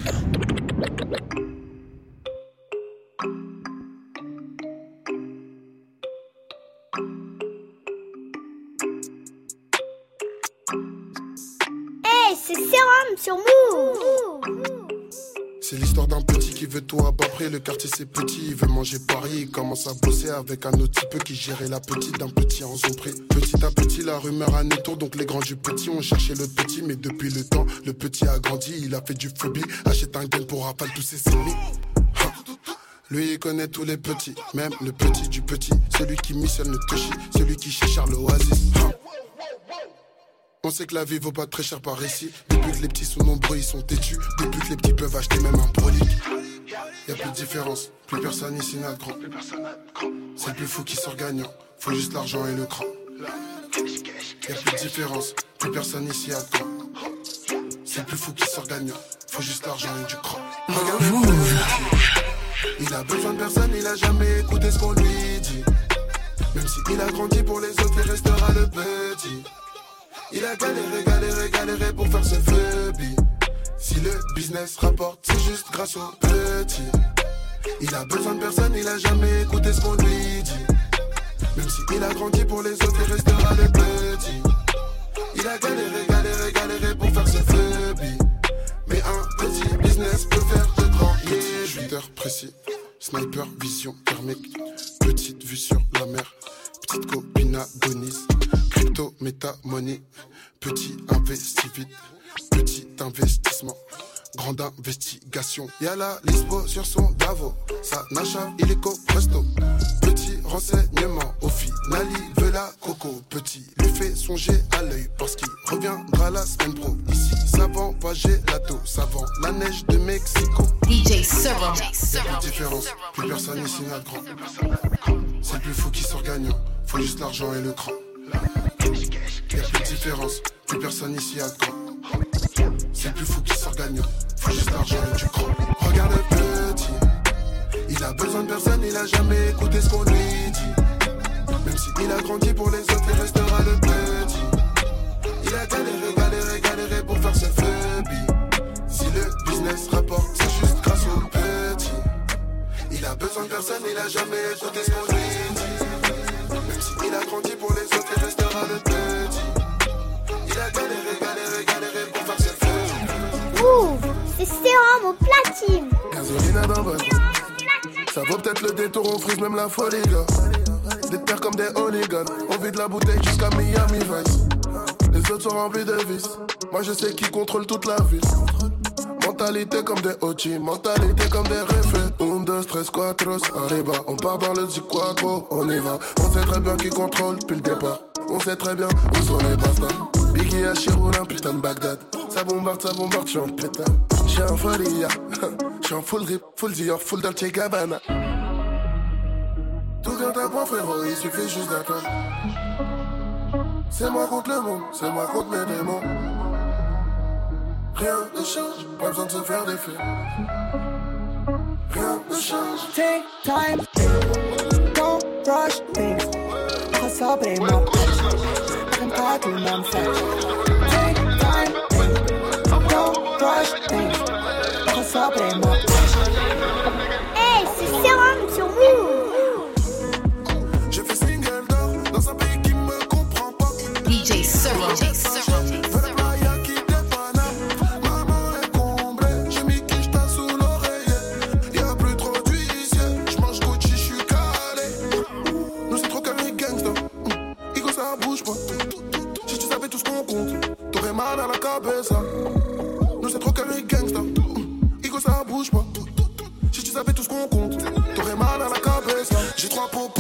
Speaker 9: C'est Sérum sur.
Speaker 4: C'est l'histoire d'un petit qui veut tout à bas près. Le quartier c'est petit, il veut manger Paris. Il commence à bosser avec un autre type qui gérait la petite d'un petit en zone près. Petit à petit, la rumeur a tour donc les grands du petit ont cherché le petit. Mais depuis le temps, le petit a grandi, il a fait du phobie. Achète un gun pour rafale tous ses ennemis. Lui il connaît tous les petits, même le petit du petit. Celui qui missionne le touchy, celui qui cherche l'oasis. Ha. On sait que la vie vaut pas très cher par ici. Depuis que les petits sont nombreux, ils sont têtus. Depuis que les petits peuvent acheter même un brolic. Y a plus de différence, plus personne ici n'a de grand. C'est plus fou qui sort gagnant. Faut juste l'argent et le cran. Y a plus de différence, plus personne ici à toi. C'est le plus fou qui sort gagnant. Faut juste l'argent et du cran. Il a besoin de personne, il a jamais écouté ce qu'on lui dit. Même s'il a grandi pour les autres, il restera le petit. Il a galéré, galéré, galéré pour faire ses phobie. Si le business rapporte, c'est juste grâce au petit. Il a besoin de personne, il a jamais écouté ce qu'on lui dit. Même s'il a grandi pour les autres, il restera le petit. Il a galéré, galéré, galéré pour faire ses phobies. Mais un petit business peut faire de grands yeah. Shooter précis, sniper, vision thermique. Petite vue sur la mer, petite copine agonise. Crypto, méta, money. Petit investi vite, petit investissement. Grande investigation. Y'a la Lisbo sur son Davo. Ça n'achève illico presto. Petit renseignement. Au final, il veut la coco. Petit lui fait songer à l'œil. Parce qu'il reviendra la semaine pro. Ici, ça vend pas gelato. Ça vend la neige de Mexico.
Speaker 1: DJ Serum.
Speaker 4: Y'a plus de différence. Plus personne ici n'a grand. C'est le plus fou qui sort gagnant. Faut juste l'argent et le cran. Y'a plus de différence. Plus personne ici a de grand. C'est plus fou qui sort gagnant. Faut juste l'argent et du cran. Regarde le petit. Il a besoin de personne, il a jamais écouté ce qu'on lui dit. Même s'il a grandi pour les autres, il restera le petit. Il a galéré, galéré, galéré pour faire ses phobies. Si le business rapporte, c'est juste grâce au petit. Il a besoin de personne, il a jamais écouté ce qu'on
Speaker 9: au platine.
Speaker 4: Dans votre Ça vaut peut-être le détour, on frise même la folie, gars. Des terres comme des hooligans. On vide la bouteille jusqu'à Miami Vice. Les autres sont remplis de vices. Moi je sais qui contrôle toute la ville. Mentalité comme des OG, mentalité comme des reflets. Un, deux, tres, cuatros, arriba. On part dans le quattro, on y va. On sait très bien qui contrôle depuis le départ. On sait très bien où sont les bastards. Biggie à putain de Bagdad. Ça bombarde, ça bombarde, j'suis en pétard. En folie, ya. J'suis en full drip, full Dior, full Dolce Gabbana. Tout vient à point, frérot, il suffit juste d'attendre. C'est moi contre le monde, c'est moi contre mes démons. Rien ne change, pas besoin de se faire des films. Rien ne change.
Speaker 11: Take time, don't rush things. Le monde fait. Take time, don't rush things.
Speaker 9: Hey, c'est sur.
Speaker 4: J'ai fait single d'or dans un pays qui me comprend pas.
Speaker 1: DJ Serum.
Speaker 4: Veux la playa qui dépanne. Maman est comblée, j'ai mis quicheta sous l'oreiller. Y'a plus trop d'huissier, j'mange Gucci, j'suis calé. Nous c'est trop carré gangsta. Igo ça bouge pas. Si tu savais tout ce qu'on compte, t'aurais mal à la cabeza. J'ai trois popos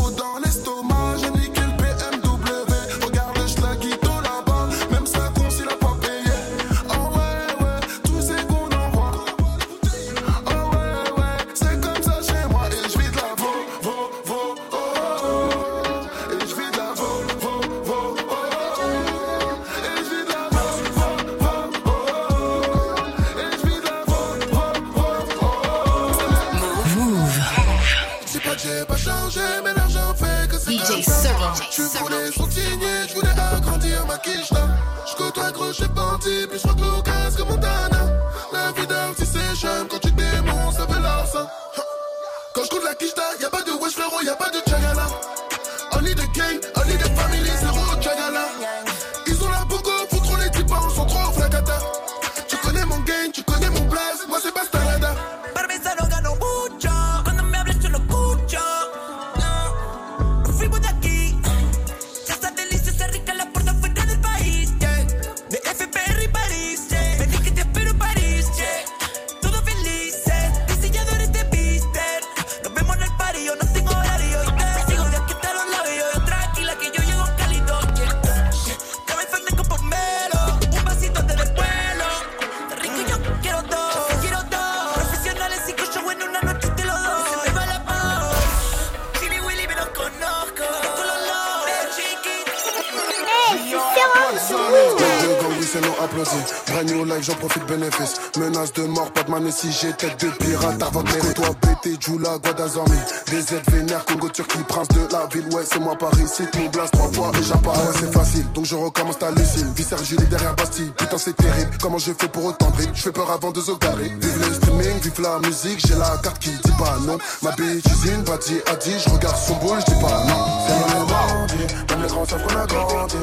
Speaker 4: De mort, pas de main si j'ai tête de pirate. Avant de toi, BT, Djoula, Guadazormi. Des aides vénères, Congo, Turquie, prince de la ville. Ouais, c'est moi Paris, cite mon blast trois fois. Déjà pas, ouais, c'est facile. Donc je recommence ta lucine. Viscère Julie derrière Bastille. Putain, c'est terrible. Comment je fais pour autant de Je fais peur avant de zogarer. Vive le streaming, vive la musique. J'ai la carte qui dit pas non. Ma bitch usine, Badi a dit. Je regarde son boule, je dis pas non. C'est dans les bandits. Même les grands qu'on a grandi.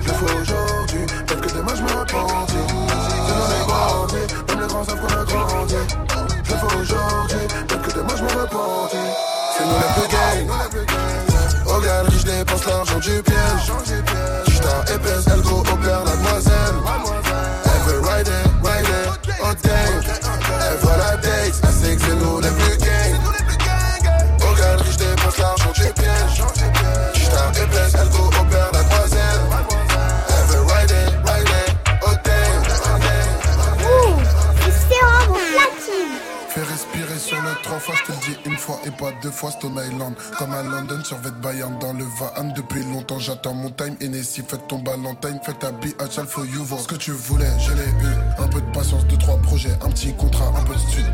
Speaker 4: Je le fais aujourd'hui. Peut-être que demain je me. Les grands savent qu'on a grandi. Je le fais aujourd'hui. Peut-être que demain je repentis. C'est nous les plus gangs. Au je dépense l'argent du piège. J't'as épaisse, elle go opère la demoiselle. Elle veut ride it, ride it, oh damn. Elle voit la date, elle sait que c'est nous les plus gangs. Et pas deux fois Stone Island. Comme à London sur Vet Bayern dans le Vaan Depuis longtemps j'attends mon time. Hennessy faites ton Valentine. Fais ta BH for you. Voir ce que tu voulais je l'ai eu. Un peu de patience, deux trois projets. Un petit contrat, un peu de stud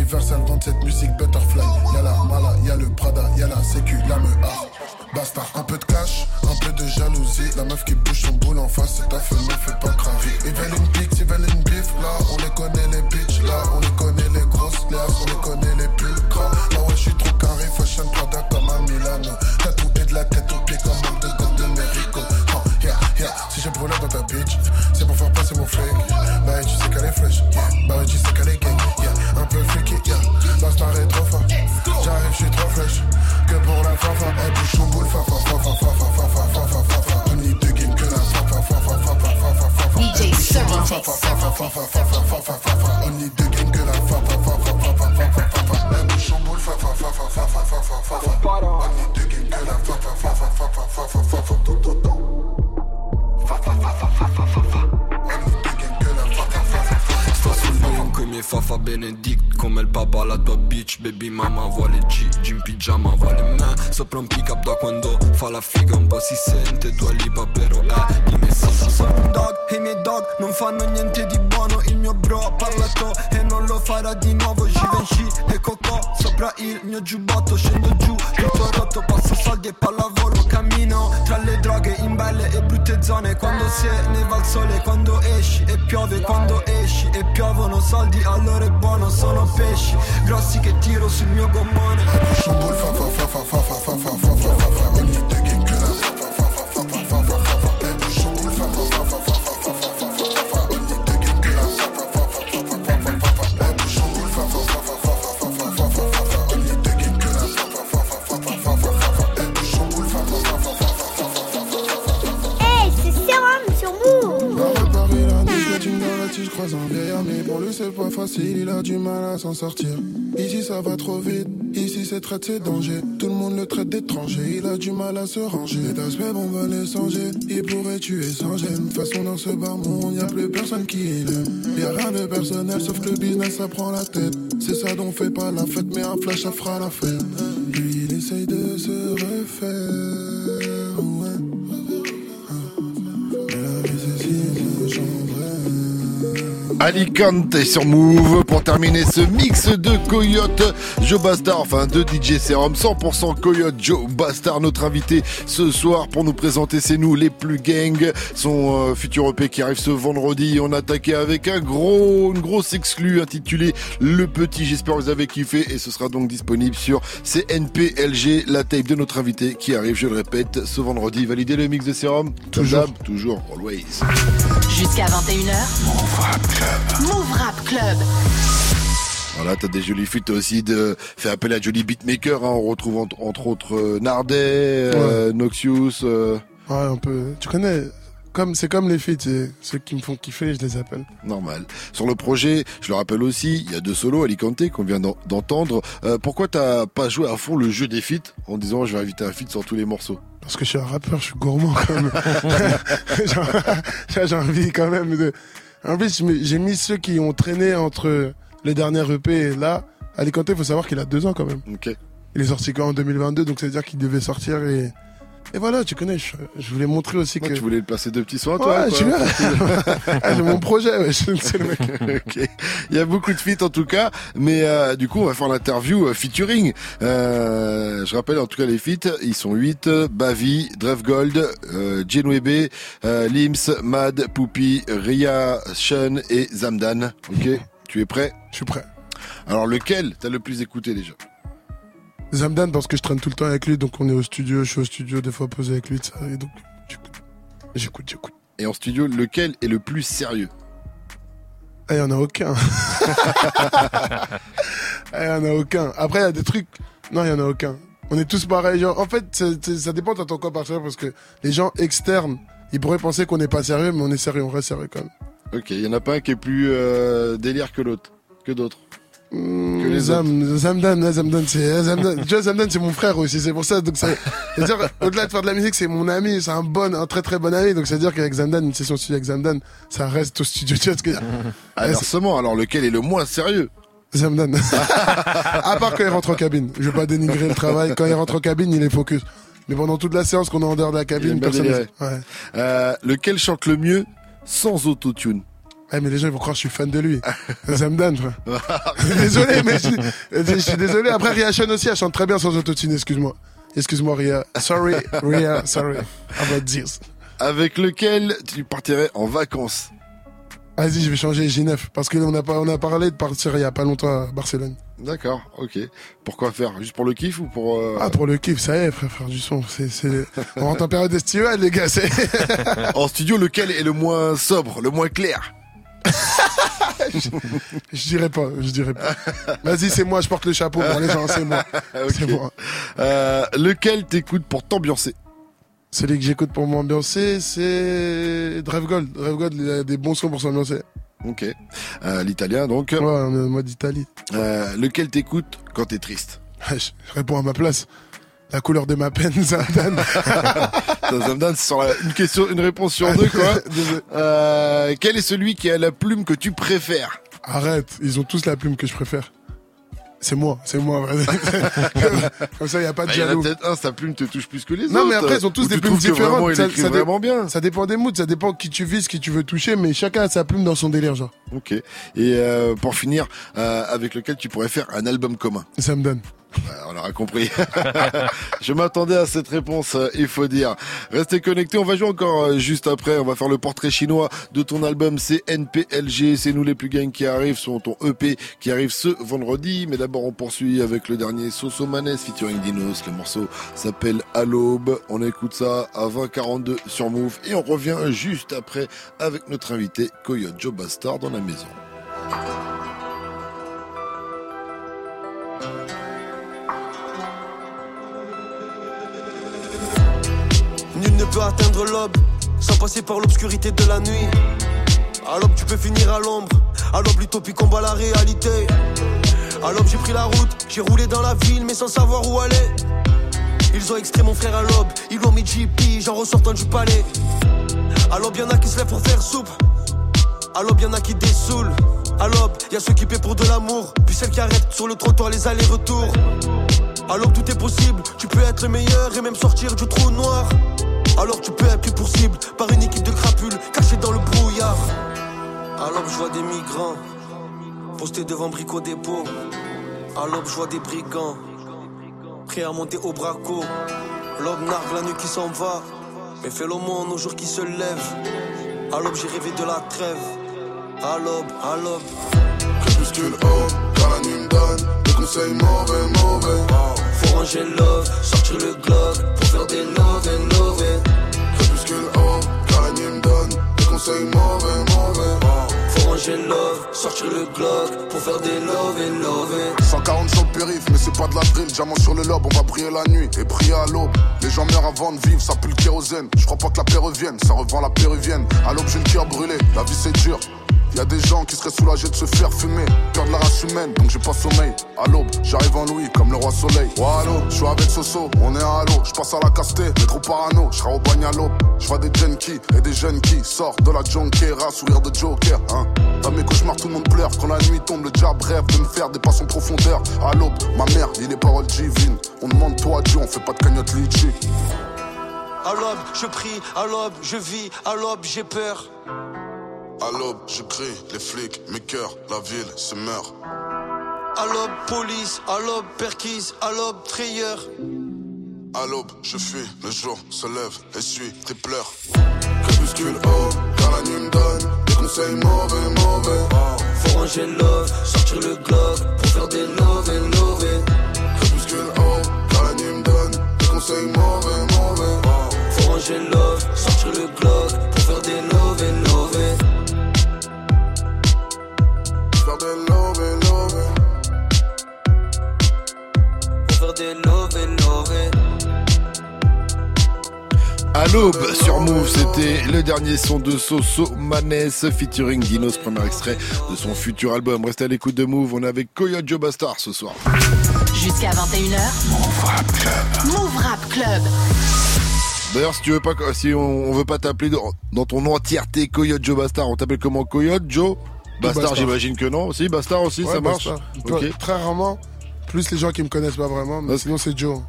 Speaker 4: Universal 27 musique Butterfly. Y'a la mala, y'a le Prada, y'a la sécu, la me Bastard, un peu de clash, un peu de jalousie. La meuf qui bouge son boule en face C'est ta femme, me fait pas craver Ils veulent une pique, ils veulent une bif Là on les connaît les bitches Là on les connaît les grosses On les connaît les pulls gras Là ouais je suis trop carré Fashion Prada comme à Milano. Tatoué de la tête aux pieds comme un de gomme de Merico oh, yeah, yeah. Si j'ai brûlé dans ta bitch C'est pour faire passer mon fake Bah tu sais qu'elle est fraîche. Bah tu sais qu'elle est gang star trop fort. J'arrive, je suis trop fraîche. Que pour la fafa, elle bouge son boule. Fafa, fafa, fafa, fafa, fafa, fafa. Only deux games que la fafa, fafa, fafa, fafa, fafa.
Speaker 1: DJ
Speaker 4: Fafa, fafa, fafa, fafa, fafa, fafa, fafa. Only deux games que la fafa, fafa, fafa, fafa, fafa. Elle bouge son boule. Fafa, fafa, fafa, fafa, fafa. On Only deux games que la
Speaker 13: fafa fafa, fafa, fafa, fafa. Fafa benedict Come il papà la tua bitch. Baby mama vuole G in pigiama vuole me. Sopra un pick up da quando fa la figa Un po' si sente. Dua lipa però è di me sì sì Sono un dog e i miei dog non fanno niente di buono. Il mio bro ha parlato e non lo farà di nuovo. Givenchy e Coco Sopra il mio giubbotto. Scendo giù tutto rotto Passo soldi e pallavolo. Cammino tra le droghe in belle e brutte zone. Quando se ne va il sole Quando esci e piove Quando esci e piovono soldi allora è buono Sono pesci grossi che tiro sul mio gommone
Speaker 4: il a du mal à s'en sortir. Ici ça va trop vite, ici c'est traite, c'est danger. Tout le monde le traite d'étranger, il a du mal à se ranger. Cet aspect, on va les changer, il pourrait tuer sans gêne. De façon, dans ce bar monde, y a plus personne qui l'aime. Y a rien de personnel, sauf que le business, ça prend la tête. C'est ça dont fait pas la fête, mais un flash, ça fera l'affaire. Lui, il essaye de se refaire,
Speaker 2: Alicante sur Move pour terminer ce mix de Coyote Joe Bastard, enfin de DJ Serum 100% Coyote Joe Bastard, notre invité ce soir pour nous présenter c'est nous les plus gang, son euh, futur EP qui arrive ce vendredi. On a attaqué avec un gros, une grosse exclue intitulée Le Petit. J'espère que vous avez kiffé et ce sera donc disponible sur CNPLG, la tape de notre invité qui arrive, je le répète, ce vendredi. Validez le mix de Serum
Speaker 5: Toujours.
Speaker 2: Toujours, always.
Speaker 1: Jusqu'à 21h. Move Rap Club. Move Rap Club.
Speaker 2: Voilà, t'as des jolies feats aussi de fait appel à Jolie Beatmaker. Hein, on retrouve entre, entre autres euh, Nardet, euh, Noxious. euh,
Speaker 5: Ouais, un peu. Tu connais, comme, c'est comme les filles, c'est ceux qui me font kiffer, je les appelle.
Speaker 2: normal. Sur le projet, je le rappelle aussi, il y a deux solos Alicante qu'on vient d'en- d'entendre. Euh, pourquoi t'as pas joué à fond le jeu des feats en disant je vais inviter un feat sur tous les morceaux?
Speaker 5: Parce que je suis un rappeur, je suis gourmand quand même. <laughs> <laughs> J'ai envie quand même de. En plus, j'ai mis ceux qui ont traîné entre les dernières EP et là. Alicante, faut savoir qu'il a deux ans quand même.
Speaker 2: Ok.
Speaker 5: Il est sorti quand en 2022, donc ça veut dire qu'il devait sortir et Et voilà, tu connais, je, je voulais montrer aussi que.
Speaker 2: tu voulais placer deux petits sons à toi.
Speaker 5: Ouais, tu vois. <laughs> Ah, j'ai mon projet, ouais, le mec. <laughs>
Speaker 2: Ok. Il y a beaucoup de feats en tout cas, mais euh, du coup on va faire l'interview euh, featuring. Euh, je rappelle en tout cas les feats, ils sont 8, Bavi, Drev Gold, euh, Genwebe, euh, Lims, Mad, Poupy, Ria, Sean et Zamdan. Ok, tu es prêt?
Speaker 5: Je suis prêt.
Speaker 2: Alors lequel t'as le plus écouté déjà?
Speaker 5: Zamdan parce que je traîne tout le temps avec lui, donc on est au studio, je suis au studio des fois posé avec lui, ça, et donc j'écoute, j'écoute.
Speaker 2: Et en studio, lequel est le plus sérieux?
Speaker 5: Ah, il y en a aucun. <laughs> Ah, il y en a aucun. Après, il y a des trucs. Non, il y en a aucun. On est tous pareils. Genre, en fait, ça dépend de quoi par sérieux parce que les gens externes, ils pourraient penser qu'on n'est pas sérieux, mais on est sérieux, on reste sérieux quand même.
Speaker 2: Ok, il y en a pas un qui est plus euh, délire que l'autre, que d'autres? Que les
Speaker 5: Zam, Zamdan, ouais, Zamdan, c'est, ouais, Zamdan. tu vois, Zamdan, c'est mon frère aussi, c'est pour ça, donc ça, c'est-à-dire, au-delà de faire de la musique, c'est mon ami, c'est un bon, un très très bon ami, donc c'est-à-dire qu'avec Zamdan, une session studio avec Zamdan, ça reste au studio, tu vois ce que je veux dire
Speaker 2: Inversement, alors lequel est le moins sérieux?
Speaker 5: Zamdan. <laughs> à part quand il rentre en cabine. Je vais pas dénigrer le travail. Quand il rentre en cabine, il est focus. Mais pendant toute la séance qu'on est en dehors de la cabine, personne. Ouais.
Speaker 2: Euh, lequel chante le mieux sans autotune?
Speaker 5: Eh, mais les gens ils vont croire que je suis fan de lui. <laughs> Zamdan, frère. <laughs> désolé, mais je, je suis désolé. Après, Ria Chan aussi, elle chante très bien sans autotune, excuse-moi. Excuse-moi, Ria. Sorry, Ria, sorry. About this.
Speaker 2: Avec lequel tu partirais en vacances?
Speaker 5: Vas-y, je vais changer J9. Parce qu'on a, pas- on a parlé de partir il y a pas longtemps à Barcelone.
Speaker 2: D'accord, ok. Pourquoi faire? Juste pour le kiff ou pour... euh,
Speaker 5: Ah, pour le kiff, ça y est, frère, faire du son. C'est, c'est... On rentre en période estivale, les gars. C'est... <laughs>
Speaker 2: En studio, lequel est le moins sobre, le moins clair? <laughs>
Speaker 5: Je dirais pas, je dirais pas. Vas-y, c'est moi, je porte le chapeau pour les gens, c'est moi. <laughs>
Speaker 2: Ok.
Speaker 5: C'est moi.
Speaker 2: Euh, lequel t'écoutes pour t'ambiancer?
Speaker 5: Celui que j'écoute pour m'ambiancer, c'est Drive Gold. Drive Gold, il a des bons sons pour s'ambiancer.
Speaker 2: Ok. Euh, L'italien, donc.
Speaker 5: Ouais, on est en mode Italie.
Speaker 2: Euh, lequel t'écoutes quand t'es triste?
Speaker 5: Je <laughs> je réponds à ma place. La couleur de ma peine, Zamdan.
Speaker 2: Sur la- une question, une réponse sur deux, quoi. <laughs> Euh, quel est celui qui a la plume que tu préfères?
Speaker 5: Arrête, ils ont tous la plume que je préfère. C'est moi, c'est moi. <laughs> Comme ça, il n'y a pas de
Speaker 2: Bah, Il y en a
Speaker 5: jaloux.
Speaker 2: peut-être un, sa plume te touche plus que les autres.
Speaker 5: Non, mais après, ils ont tous
Speaker 2: Ou
Speaker 5: des plumes différentes.
Speaker 2: Vraiment,
Speaker 5: Ça- ça
Speaker 2: vraiment bien.
Speaker 5: Ça dépend des moods, ça dépend qui tu vises, qui tu veux toucher, mais chacun a sa plume dans son délire, genre.
Speaker 2: Ok. Et euh, pour finir, euh, avec lequel tu pourrais faire un album commun?
Speaker 5: Ça me donne.
Speaker 2: Ouais, On aura compris. <laughs> Je m'attendais à cette réponse, euh, il faut dire. Restez connectés, on va jouer encore euh, juste après. On va faire le portrait chinois de ton album. C'est NPLG, c'est nous les plus gangs qui arrivent, sur ton EP qui arrive ce vendredi. Mais d'abord, on poursuit avec le dernier Soso Manes featuring Dinos. Le morceau s'appelle À l'aube. On écoute ça à 20h42 sur Move. Et on revient juste après avec notre invité Coyote Joe Bastard dans la maison.
Speaker 10: Nul ne peut atteindre l'aube sans passer par l'obscurité de la nuit. À l'aube, tu peux finir à l'ombre. À l'aube, l'utopie combat la réalité. À l'aube, j'ai pris la route, j'ai roulé dans la ville, mais sans savoir où aller. Ils ont extrait mon frère à l'aube, ils l'ont mis JP, j'en ressortant du palais. À l'aube, y'en a qui se lèvent pour faire soupe. À l'aube, y'en a qui dessoulent. À l'aube, y'a ceux qui paient pour de l'amour, puis celles qui arrêtent sur le trottoir les allers-retours. L'aube, tout est possible, tu peux être le meilleur et même sortir du trou noir. Alors tu peux être pris pour cible par une équipe de crapules cachée dans le brouillard. L'aube, je vois des migrants postés devant Brico Dépôt. L'aube, je vois des brigands prêts à monter au braco. L'aube nargue la nuit qui s'en va, mais fait l'aumône au jour qui se lève. À l'aube, j'ai rêvé de la trêve. À l'aube.
Speaker 14: Crépuscule haut, conseils mauvais, mauvais.
Speaker 10: Faut ranger love, sortir le Glock pour faire des love and love.
Speaker 14: Crépuscule haut, nuit me donne des conseils mauvais, mauvais.
Speaker 10: Faut ranger love, sortir le Glock pour faire des love and love.
Speaker 14: 140 sur le périph, mais c'est pas de la drill. Diamant sur le lobe, on va briller la nuit et prier à l'aube. Les gens meurent avant de vivre, ça pue le kérosène. Je crois pas que la paix revienne, ça revend la péruvienne. À l'aube, j'ai le cœur brûlé, la vie c'est dur. Y a des gens qui seraient soulagés de se faire fumer. Cœur de la race humaine, donc j'ai pas sommeil. À l'aube, j'arrive en Louis comme le roi soleil. Wallo, je suis avec Soso, on est à l'eau. Je passe à la castée, mais trop parano, je serai au bagne à l'aube. Je vois des junkies et des jeunes qui sortent de la junkera, sourire de Joker, hein. Dans mes cauchemars, tout le monde pleure. Quand la nuit tombe, le diable rêve de me faire des passes en profondeur. À l'aube, ma mère, il les paroles divines. On demande toi Dieu, on fait pas de cagnotte litchi. À l'aube, je prie, à l'aube, je vis, à l'aube, j'ai peur.
Speaker 3: À l'aube, je crie, les flics, mes cœurs, la ville se meurt.
Speaker 14: À l'aube, police, à l'aube, perquise, à l'aube, trieur.
Speaker 3: À l'aube, je fuis, le jour se lève, essuie tes pleurs. Crépuscule haut, car la nuit me donne des conseils mauvais, mauvais.
Speaker 14: Faut ranger sortir le globe pour faire des love et love.
Speaker 3: Crépuscule haut, car la nuit me donne des conseils mauvais, mauvais.
Speaker 14: Faut ranger sortir le globe pour faire des love.
Speaker 3: des
Speaker 2: À l'aube sur Move, c'était le dernier son de Soso Manes featuring Dinos, premier extrait de son futur album. Restez à l'écoute de Move, on est avec Coyote Joe Bastard ce soir.
Speaker 1: Jusqu'à 21h.
Speaker 2: Move Rap Club.
Speaker 1: Move Rap Club.
Speaker 2: D'ailleurs, si tu veux pas, si on, on veut pas t'appeler dans, ton entièreté Coyote Joe Bastard, on t'appelle comment Coyote Joe Bastard, j'imagine que non. Si, Bastard aussi, ça marche.
Speaker 5: Très rarement, plus les gens qui me connaissent pas vraiment, sinon c'est Joe.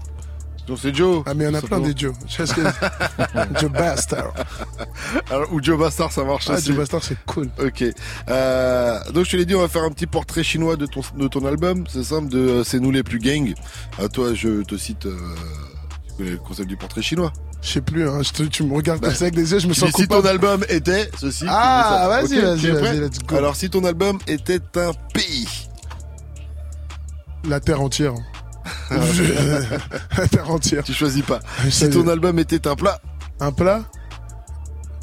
Speaker 2: Sinon c'est Joe.
Speaker 5: Ah mais il y en a plein des Joe. <laughs> Joe Bastard.
Speaker 2: Alors, ou Joe Bastard, ça marche
Speaker 5: ah. Joe Bastard, c'est cool.
Speaker 2: Ok. Euh, donc je te l'ai dit, on va faire un petit portrait chinois de ton, de ton album. C'est simple, de euh, C'est nous les plus gang. À toi, je te cite euh, le concept du portrait chinois.
Speaker 5: Je sais plus, hein, tu me regardes avec des yeux, je me sens
Speaker 2: coupable. Si ton album était ceci.
Speaker 5: Ah, vas-y, vas-y,
Speaker 2: vas
Speaker 5: let's go.
Speaker 2: Alors, si ton album était un pays.
Speaker 5: La terre entière. Ah, <laughs> La terre entière.
Speaker 2: Tu choisis pas. Si ton album était un plat.
Speaker 5: Un plat?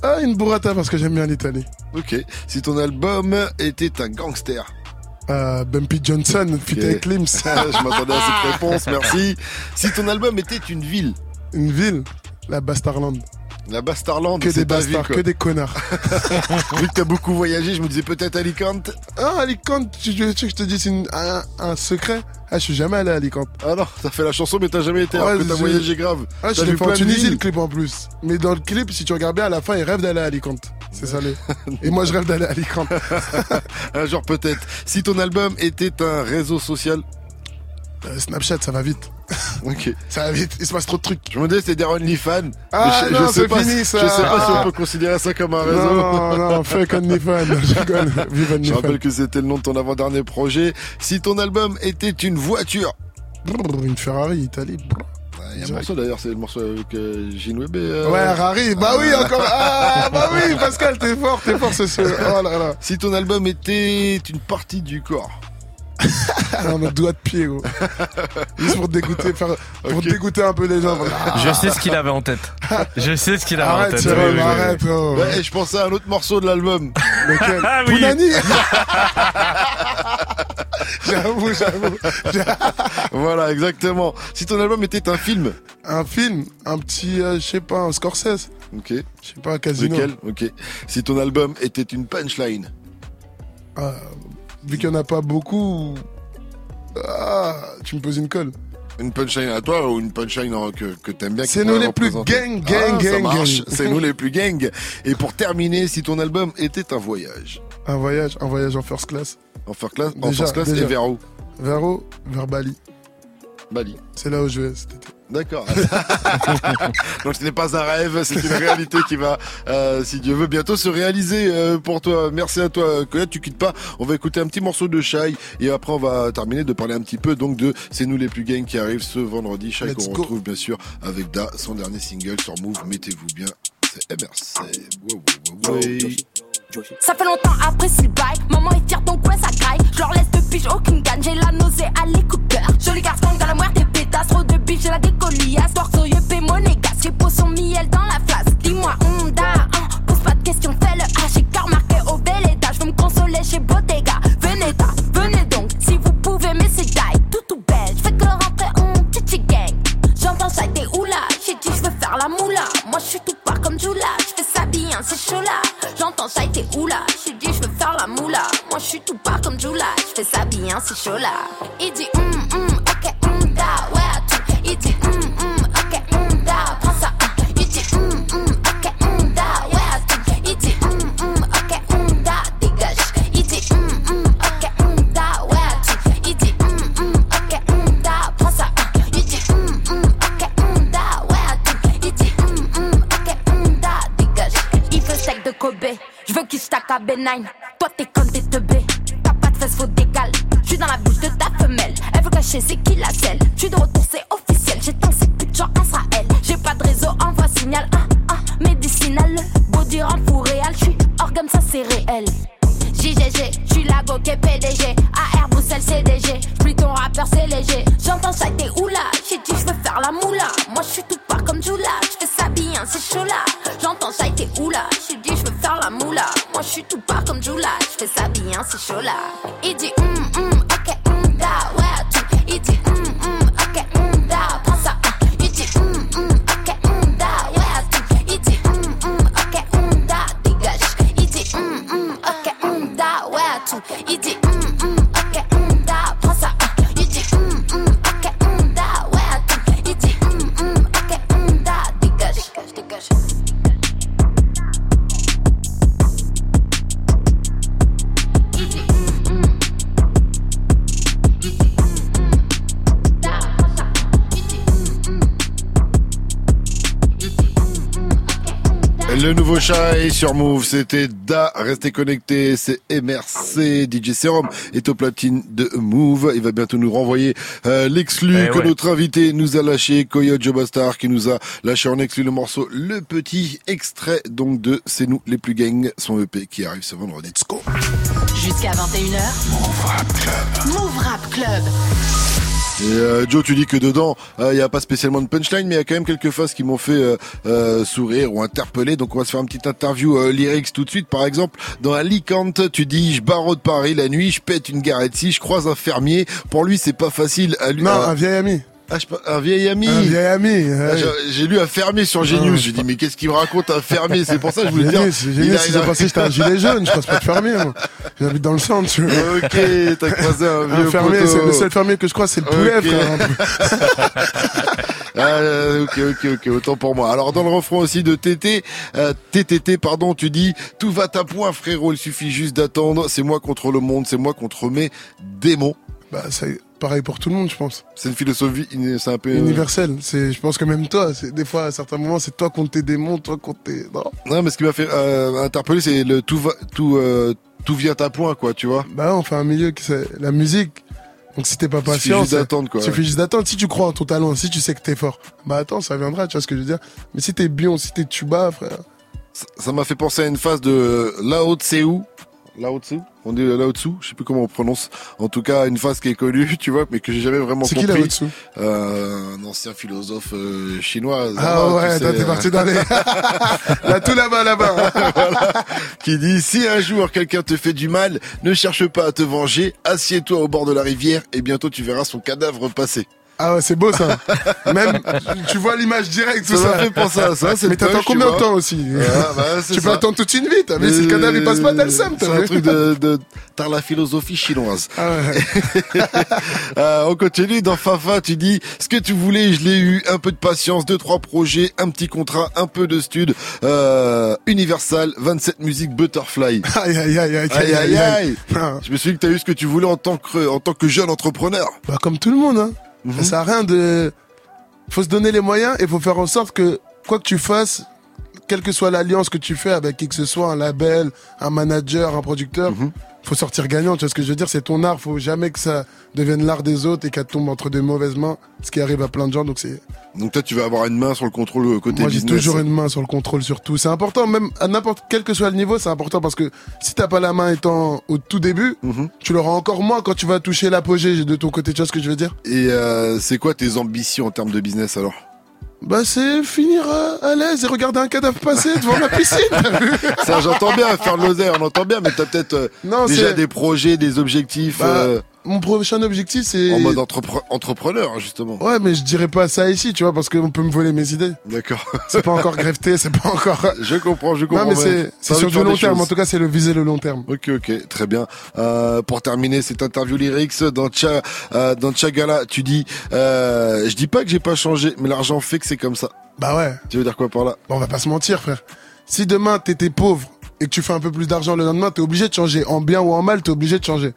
Speaker 5: Ah, une burrata parce que j'aime bien l'Italie.
Speaker 2: Ok. Si ton album était un gangster.
Speaker 5: Euh, Bumpy Johnson, Peter okay. <laughs>
Speaker 2: Je m'attendais à cette réponse, merci. Si ton album était une ville.
Speaker 5: Une ville? La Bastarland.
Speaker 2: La Bastarland,
Speaker 5: que des bastards, que des connards. <laughs>
Speaker 2: Vu que t'as beaucoup voyagé, je me disais peut-être Alicante.
Speaker 5: Ah, Alicante, tu, veux que je te dis une, un, secret Ah, je suis jamais allé à Alicante.
Speaker 2: Ah non, t'as fait la chanson, mais t'as jamais été. Ouais, t'as voyagé grave.
Speaker 5: Ah, je l'ai fait en Tunisie le clip en plus. Mais dans le clip, si tu regardais à la fin, il rêve d'aller à Alicante. C'est ça les. <laughs> Et moi, je rêve d'aller à Alicante. <laughs>
Speaker 2: un jour peut-être. Si ton album était un réseau social,
Speaker 5: euh, Snapchat, ça va vite. <laughs>
Speaker 2: Ok.
Speaker 5: ça va vite, il se passe trop de trucs.
Speaker 2: Je me dis, c'est des OnlyFans.
Speaker 5: Ah,
Speaker 2: je,
Speaker 5: non,
Speaker 2: je sais pas,
Speaker 5: fini, ça.
Speaker 2: Je sais pas si on ah. peut considérer ça comme un réseau.
Speaker 5: Non, non, <laughs> fake OnlyFans. je rigole. Vive OnlyFans.
Speaker 2: Je rappelle que c'était le nom de ton avant-dernier projet. Si ton album était une voiture.
Speaker 5: Une Ferrari, Italie.
Speaker 2: Il y a un morceau d'ailleurs, c'est le morceau avec euh, Ginwebe. Euh.
Speaker 5: Ouais, Rari. Bah oui, ah. encore. Ah, bah oui, Pascal, t'es fort, t'es fort ce soir. Oh là là.
Speaker 2: Si ton album était une partie du corps. <laughs>
Speaker 5: non, mais doigt de pied, gros. Juste pour dégoûter, pour dégoûter un peu les gens.
Speaker 6: Je sais ce qu'il avait en tête. <laughs> Je sais ce qu'il avait en tête.
Speaker 5: Vrai,
Speaker 6: oui, oui,
Speaker 5: arrête,
Speaker 2: oui. Oh. Je pensais à un autre morceau de l'album.
Speaker 5: Lequel
Speaker 6: ah, oui. <laughs>
Speaker 5: J'avoue, j'avoue.
Speaker 2: voilà, exactement. Si ton album était un film.
Speaker 5: Un film, un petit, euh, je sais pas, un Scorsese.
Speaker 2: Ok.
Speaker 5: Je sais pas, un casino.
Speaker 2: Lequel Ok. Si ton album était une punchline.
Speaker 5: Euh, vu qu'il n'y en a pas beaucoup, ah, tu me poses une colle.
Speaker 2: Une punchline à toi ou une punchline que, que t'aimes bien
Speaker 5: C'est nous les plus gang, gang,
Speaker 2: ah,
Speaker 5: gang.
Speaker 2: C'est nous les plus gang. Et pour terminer, si ton album était un voyage.
Speaker 5: Un voyage, un voyage en first class.
Speaker 2: En first class,
Speaker 5: déjà, en
Speaker 2: first class et vers où?
Speaker 5: Vers où? Vers Bali.
Speaker 2: Bali.
Speaker 5: C'est là où je vais cet été.
Speaker 2: D'accord. <laughs> Donc ce n'est pas un rêve, c'est une réalité qui va, euh, si Dieu veut, bientôt se réaliser euh, pour toi. Merci à toi, Colette. Tu quittes pas. On va écouter un petit morceau de Shai et après on va terminer de parler un petit peu donc de C'est nous les plus gangs qui arrivent ce vendredi. Shai qu'on retrouve bien sûr avec Da, son dernier single sur Move. Mettez-vous bien. C'est MRC.
Speaker 15: Ça fait longtemps après s'il bail, maman est fière donc ouais ça caille. Je leur laisse deux piges au King j'ai la nausée à l'écouteur. Joli garçon dans la moire des pétasses, trop de biches, j'ai la décolliasse. Dorso, yepé, monégas, j'ai pour son miel dans la face Dis-moi, Honda, hein, pose pas de questions, fais le H. J'ai car marqué au bel étage, je veux me consoler chez Bottega. Venez ta, venez donc, si vous pouvez, mais c'est die, tout tout belle. Je fais que leur entrée en chichi gang. J'entends ça des houlas, j'ai dit je veux faire la moula. Moi je suis tout part comme Jula, je fais ça c'est chaud là. J'entends ça, et t'es où là? J'suis dit, j'veux faire la moula. Moi, j'suis tout pas comme Jula. J'fais ça bien, c'est chaud là. Il dit, hum, mm, hum, ok, hum, da, ouais, tout. Il dit, hum, la B9. Toi, t'es comme t'es teubé. T'as pas de fesses, faut décal. J'suis dans la bouche de ta femelle. Elle veut cacher, c'est qui la selle. J'suis de retour, c'est officiel. J'ai tant ces putes genre Israël. J'ai pas de réseau, envoie signal. Ah, ah, médicinal. Body rend fou réel. J'suis organe, ça c'est réel. JGG, j'suis la est PDG. AR Bruxelles CDG. J'plie ton rappeur, c'est léger. J'entends ça, t'es oula. J'ai dit j'veux faire la moula. Moi j'suis tout pas comme Jula. J'fais ça bien, c'est chaud là. J'entends ça, t'es oula. Moi j'suis tout pas comme Jula. J'fais ça bien, c'est chaud là. Il dit hum hum, ok
Speaker 2: Le nouveau chat est sur Move, c'était Da, restez connectés, c'est MRC, DJ Serum est au platine de Move, il va bientôt nous renvoyer euh, l'exclu
Speaker 6: Eh
Speaker 2: que
Speaker 6: ouais.
Speaker 2: notre invité nous a lâché, Coyote Jobastar qui nous a lâché en exclu le morceau Le Petit, extrait donc de C'est nous les plus gangs, son EP qui arrive ce vendredi. Let's go
Speaker 1: Jusqu'à 21h. Move Rap Club. Move Rap Club.
Speaker 2: Et euh, Joe, tu dis que dedans, il n'y a pas spécialement de punchline, mais il y a quand même quelques phases qui m'ont fait euh, euh, sourire ou interpeller. Donc on va se faire une petite interview euh, lyrics tout de suite. Par exemple, dans Alicante, tu dis, je barre de Paris la nuit, je pète une garette si je croise un fermier. Pour lui, c'est pas facile. À lui,
Speaker 5: Non, un vieil ami.
Speaker 2: Ah, je un vieil ami.
Speaker 5: Un vieil ami.
Speaker 2: Ah,
Speaker 5: ouais.
Speaker 2: j'ai- J'ai lu un fermier sur Genius. J'ai dit, mais qu'est-ce qu'il me raconte un fermier? C'est pour ça que je voulais dire.
Speaker 5: Génius,
Speaker 2: il
Speaker 5: génius,
Speaker 2: a- il a-
Speaker 5: que j'étais un gilet jaune, je passe pas de fermier, moi. J'habite dans le centre, tu vois.
Speaker 2: Ok, t'as croisé un vieux
Speaker 5: Un fermier, c'est le seul fermier que je crois, c'est le poulet,
Speaker 2: Ok.
Speaker 5: frère. <laughs>
Speaker 2: Ah, euh, ok, ok, ok, autant pour moi. Alors dans le refrain aussi de TT, euh, TTT, pardon, tu dis tout va à point, frérot. Il suffit juste d'attendre. C'est moi contre le monde, c'est moi contre mes démons.
Speaker 5: Bah, c'est pareil pour tout le monde, je pense.
Speaker 2: C'est une philosophie, une- c'est un peu
Speaker 5: Universel. C'est, je pense que même toi, c'est, des fois, à certains moments, c'est toi contre tes démons, toi contre tes, non?
Speaker 2: Non, mais ce qui m'a fait euh, interpeller, c'est le tout va, tout, euh, tout vient à point, quoi, tu vois.
Speaker 5: Bah, on fait un milieu qui c'est la musique. Donc si t'es pas
Speaker 2: suffit
Speaker 5: patient,
Speaker 2: juste
Speaker 5: c'est-
Speaker 2: d'attendre, quoi.
Speaker 5: Suffit juste d'attendre. Si tu crois en ton talent, si tu sais que t'es fort, bah attends, ça viendra, tu vois ce que je veux dire. Mais si t'es bion, si t'es tuba, frère.
Speaker 2: Ça- m'a fait penser à une phase de Lao Tzu. Lao Tzu On dit Lao Tzu Je sais plus comment on prononce. En tout cas, une phase qui est connue, tu vois, mais que j'ai jamais vraiment
Speaker 5: C'est qui
Speaker 2: compris.
Speaker 5: Lao Tzu
Speaker 2: euh, Un ancien philosophe euh, chinois.
Speaker 5: Ah ouais, t'es parti dans les, <laughs> là, tout là-bas, là-bas. <laughs>
Speaker 2: Voilà. qui dit si un jour quelqu'un te fait du mal, ne cherche pas à te venger, assieds-toi au bord de la rivière et bientôt tu verras son cadavre passer.
Speaker 5: Ah ouais, c'est beau ça. <laughs> Même, tu vois l'image directe, tout
Speaker 2: Ça
Speaker 5: ça.
Speaker 2: fait penser à ça, c'est
Speaker 5: Mais t'attends combien de temps aussi
Speaker 2: Ah, bah, <laughs>
Speaker 5: Tu peux
Speaker 2: ça.
Speaker 5: attendre toute une vie, t'as vu Si le cadavre il passe pas, t'as le seum,
Speaker 2: C'est un truc de, <laughs> de t'as la philosophie chinoise.
Speaker 5: Ah ouais.
Speaker 2: Euh, on continue dans Fafa, tu dis ce que tu voulais, je l'ai eu, un peu de patience, deux trois projets, un petit contrat, un peu de stud, euh, Universal, 27 musiques Butterfly.
Speaker 5: Aïe, aïe, aïe, aïe,
Speaker 2: Aïe aïe aïe.
Speaker 5: Ah.
Speaker 2: Je me suis dit que t'as eu ce que tu voulais en tant que en tant que jeune entrepreneur.
Speaker 5: Bah, comme tout le monde, hein. Ça sert rien de. Faut se donner les moyens et faut faire en sorte que, quoi que tu fasses, quelle que soit l'alliance que tu fais avec qui que ce soit, un label, un manager, un producteur,
Speaker 2: Mhm.
Speaker 5: Faut sortir gagnant. Tu vois ce que je veux dire? C'est ton art. Faut jamais que ça devienne l'art des autres et qu'elle tombe entre de mauvaises mains. Ce qui arrive à plein de gens. Donc c'est.
Speaker 2: Donc toi tu vas avoir une main sur le contrôle euh, côté
Speaker 5: Moi, j'ai
Speaker 2: business.
Speaker 5: toujours une main sur le contrôle sur tout. C'est important, même à n'importe quel que soit le niveau, c'est important parce que si t'as pas la main étant au tout début,
Speaker 2: Mhm.
Speaker 5: tu l'auras encore moins quand tu vas toucher l'apogée de ton côté. Tu vois ce que je veux dire?
Speaker 2: Et euh, c'est quoi tes ambitions en termes de business alors?
Speaker 5: Bah, c'est finir euh, à l'aise et regarder un cadavre passer devant ma piscine. <laughs>
Speaker 2: Ça j'entends bien faire de l'oseille, on entend bien, mais t'as peut-être euh, déjà des projets, des objectifs
Speaker 5: Bah,
Speaker 2: euh,
Speaker 5: Mon prochain objectif, c'est.
Speaker 2: en mode entrepre- entrepreneur justement.
Speaker 5: Ouais, mais je dirais pas ça ici, tu vois, parce qu'on peut me voler mes idées.
Speaker 2: D'accord. <laughs>
Speaker 5: C'est pas encore grefté, c'est pas encore. <laughs>
Speaker 2: Je comprends, je comprends.
Speaker 5: Non, mais c'est sur
Speaker 2: faire
Speaker 5: long terme. En tout cas, c'est le viser le long terme.
Speaker 2: Ok, ok, très bien. Euh, pour terminer cette interview lyrics dans Cha, euh, dans Chagala, tu dis, euh, je dis pas que j'ai pas changé, mais l'argent fait que c'est comme ça.
Speaker 5: Bah ouais.
Speaker 2: Tu veux dire quoi par là?
Speaker 5: Bon, on va pas se mentir, frère. Si demain t'étais pauvre et que tu fais un peu plus d'argent le lendemain, t'es obligé de changer. En bien ou en mal, t'es obligé de changer.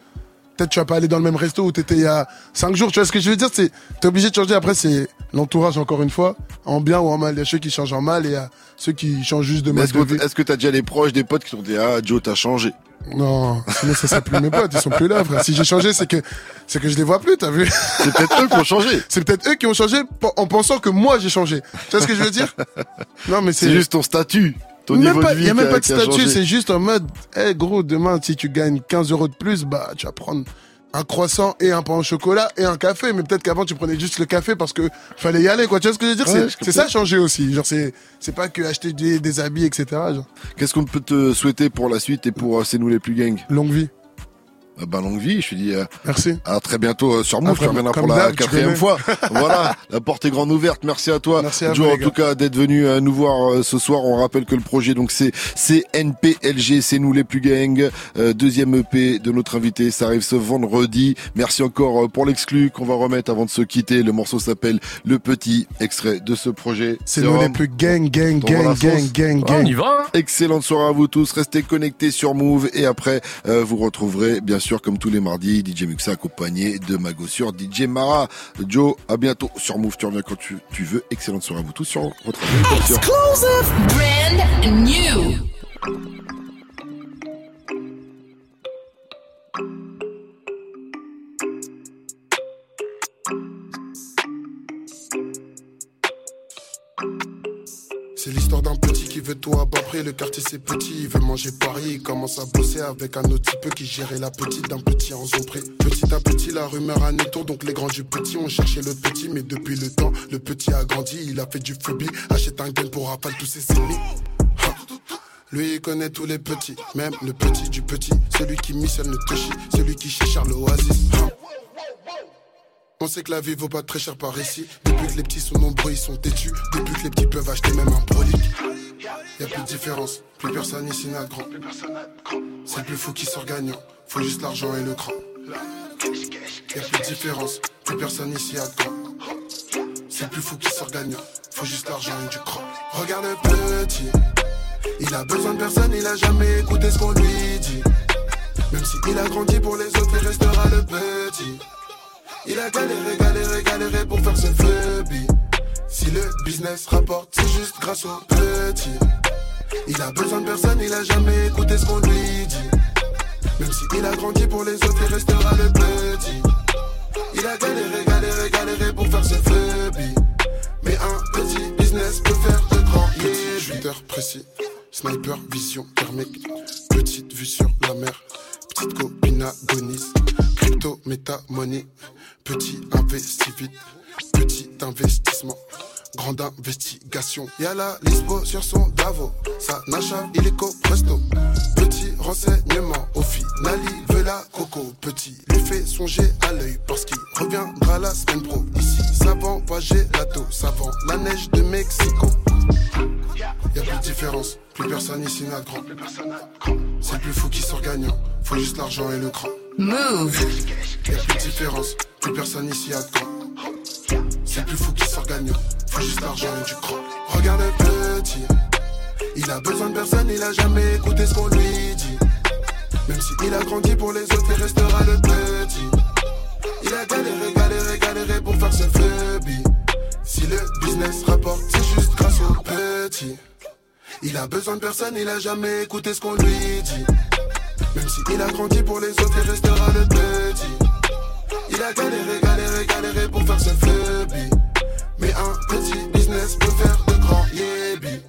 Speaker 5: Peut-être tu vas pas aller dans le même resto où t'étais il y a 5 jours. Tu vois ce que je veux dire C'est t'es obligé de changer. Après, c'est l'entourage encore une fois, en bien ou en mal. Il y a ceux qui changent en mal et il y a ceux qui changent juste de mode
Speaker 2: Est-ce que est-ce que t'as déjà des proches, des potes qui t'ont dit ah Joe t'as changé?
Speaker 5: Non, sinon ça serait plus mes potes. Ils sont plus là, frère. Si j'ai changé, c'est que c'est que je les vois plus. T'as vu?
Speaker 2: C'est peut-être eux qui ont changé.
Speaker 5: C'est peut-être eux qui ont changé en pensant que moi j'ai changé. Tu vois ce que je veux dire? Non, mais c'est
Speaker 2: C'est juste ton statut, ton
Speaker 5: même
Speaker 2: niveau
Speaker 5: pas,
Speaker 2: de vie.
Speaker 5: y a même pas de statut, c'est juste en mode, eh gros, demain, si tu gagnes 15 euros de plus, bah, tu vas prendre un croissant et un pain au chocolat et un café. Mais peut-être qu'avant, tu prenais juste le café parce que fallait y aller, quoi. Tu vois ce que je veux dire?
Speaker 2: Ouais,
Speaker 5: C'est- ça changer aussi. Genre, c'est, c'est pas que acheter des, des habits, etc.
Speaker 2: Qu'est-ce qu'on peut te souhaiter pour la suite et pour euh, C'est nous les plus gangs?
Speaker 5: Longue vie.
Speaker 2: Bah, longue vie, je te dis euh,
Speaker 5: Merci.
Speaker 2: à très bientôt euh, sur Move,
Speaker 5: Après,
Speaker 2: tu reviendras pour la quatrième fois. <laughs> voilà, la porte est grande ouverte. Merci à toi,
Speaker 5: Merci à
Speaker 2: Joe,
Speaker 5: vous,
Speaker 2: en tout
Speaker 5: gars.
Speaker 2: cas d'être venu euh, nous voir euh, ce soir. On rappelle que le projet donc c'est CNPLG, c'est nous les plus gangs. Euh, deuxième EP de notre invité, ça arrive ce vendredi. Merci encore euh, pour l'exclu qu'on va remettre avant de se quitter. Le morceau s'appelle Le Petit, extrait de ce projet.
Speaker 5: C'est nous les plus gang, gang, gang, gang, gang,
Speaker 6: Ah, on
Speaker 5: gang.
Speaker 6: y va. hein.
Speaker 2: Excellente soirée à vous tous. Restez connectés sur Move et après euh, vous retrouverez bien sûr comme tous les mardis DJ Muxa accompagné de Mago sur DJ Mara. Joe, à bientôt sur Move. Tu reviens quand tu, tu veux. Excellente soirée à vous tous sur votre.
Speaker 1: Exclusive. Brand new.
Speaker 4: C'est l'histoire d'un petit qui veut tout à bas prix. Le quartier c'est petit, il veut manger Paris. Il commence à bosser avec un autre type qui gérait la petite d'un petit en zone près. Petit à petit, la rumeur a tour donc les grands du petit ont cherché le petit. Mais depuis le temps, le petit a grandi, il a fait du phobie. Achète un gun pour rafaler tous ses ennemis. Lui il connaît tous les petits, même le petit du petit. Celui qui missionne le touchy, celui qui cherche l'oasis. On sait que la vie vaut pas très cher par ici. Depuis que les petits sont nombreux, ils sont têtus. Depuis que les petits peuvent acheter même un brolic. Y a plus de différence, plus personne ici n'a de grand. C'est le plus fou qui sort gagnant. Faut juste l'argent et le cran. Y a plus de différence, plus personne ici a de grand. C'est le plus fou qui sort gagnant. Faut juste l'argent et du cran. Regarde le petit. Il a besoin de personne, il a jamais écouté ce qu'on lui dit. Même s'il a grandi pour les autres, il restera le petit. Il a galéré, galéré, galéré pour faire ses phobie. Si le business rapporte, c'est juste grâce au petit. Il a besoin de personne, il a jamais écouté ce qu'on lui dit. Même s'il a grandi pour les autres, il restera le petit. Il a galéré, galéré, galéré pour faire ses phobies. Mais un petit business peut faire de grands. 18 heures précis, sniper, vision thermique. Petite vue sur la mer, petite copine agonise. Crypto, méta, money. Petit investi vite, petit investissement. Grande investigation. Y'a la Lisbo sur son Davo. Ça n'achève, il est presto. Petit renseignement. Au final, il veut la coco. Petit lui fait songer à l'œil parce qu'il reviendra la semaine pro. Ici, savant, pas gelato. Savant, la neige de Mexico. Y'a plus de différence, plus personne ici n'a de grand. C'est plus fou qui sort gagnant. Faut juste l'argent et le cran.
Speaker 1: Move.
Speaker 4: Y'a plus de différence, plus personne ici a de grand. C'est plus fou qui sort gagnant. Faut juste l'argent et du cran. Regarde le petit. Il a besoin de personne, il a jamais écouté ce qu'on lui dit. Même s'il a grandi pour les autres, il restera le petit. Il a galéré, galéré, galéré pour faire ses phobies. Si le business rapporte, c'est juste grâce au petit. Il a besoin de personne, il a jamais écouté ce qu'on lui dit. Même s'il a grandi pour les autres, il restera le petit. Il a galéré, galéré, galéré pour faire cette fleurie. Mais un petit business peut faire de grands yébis.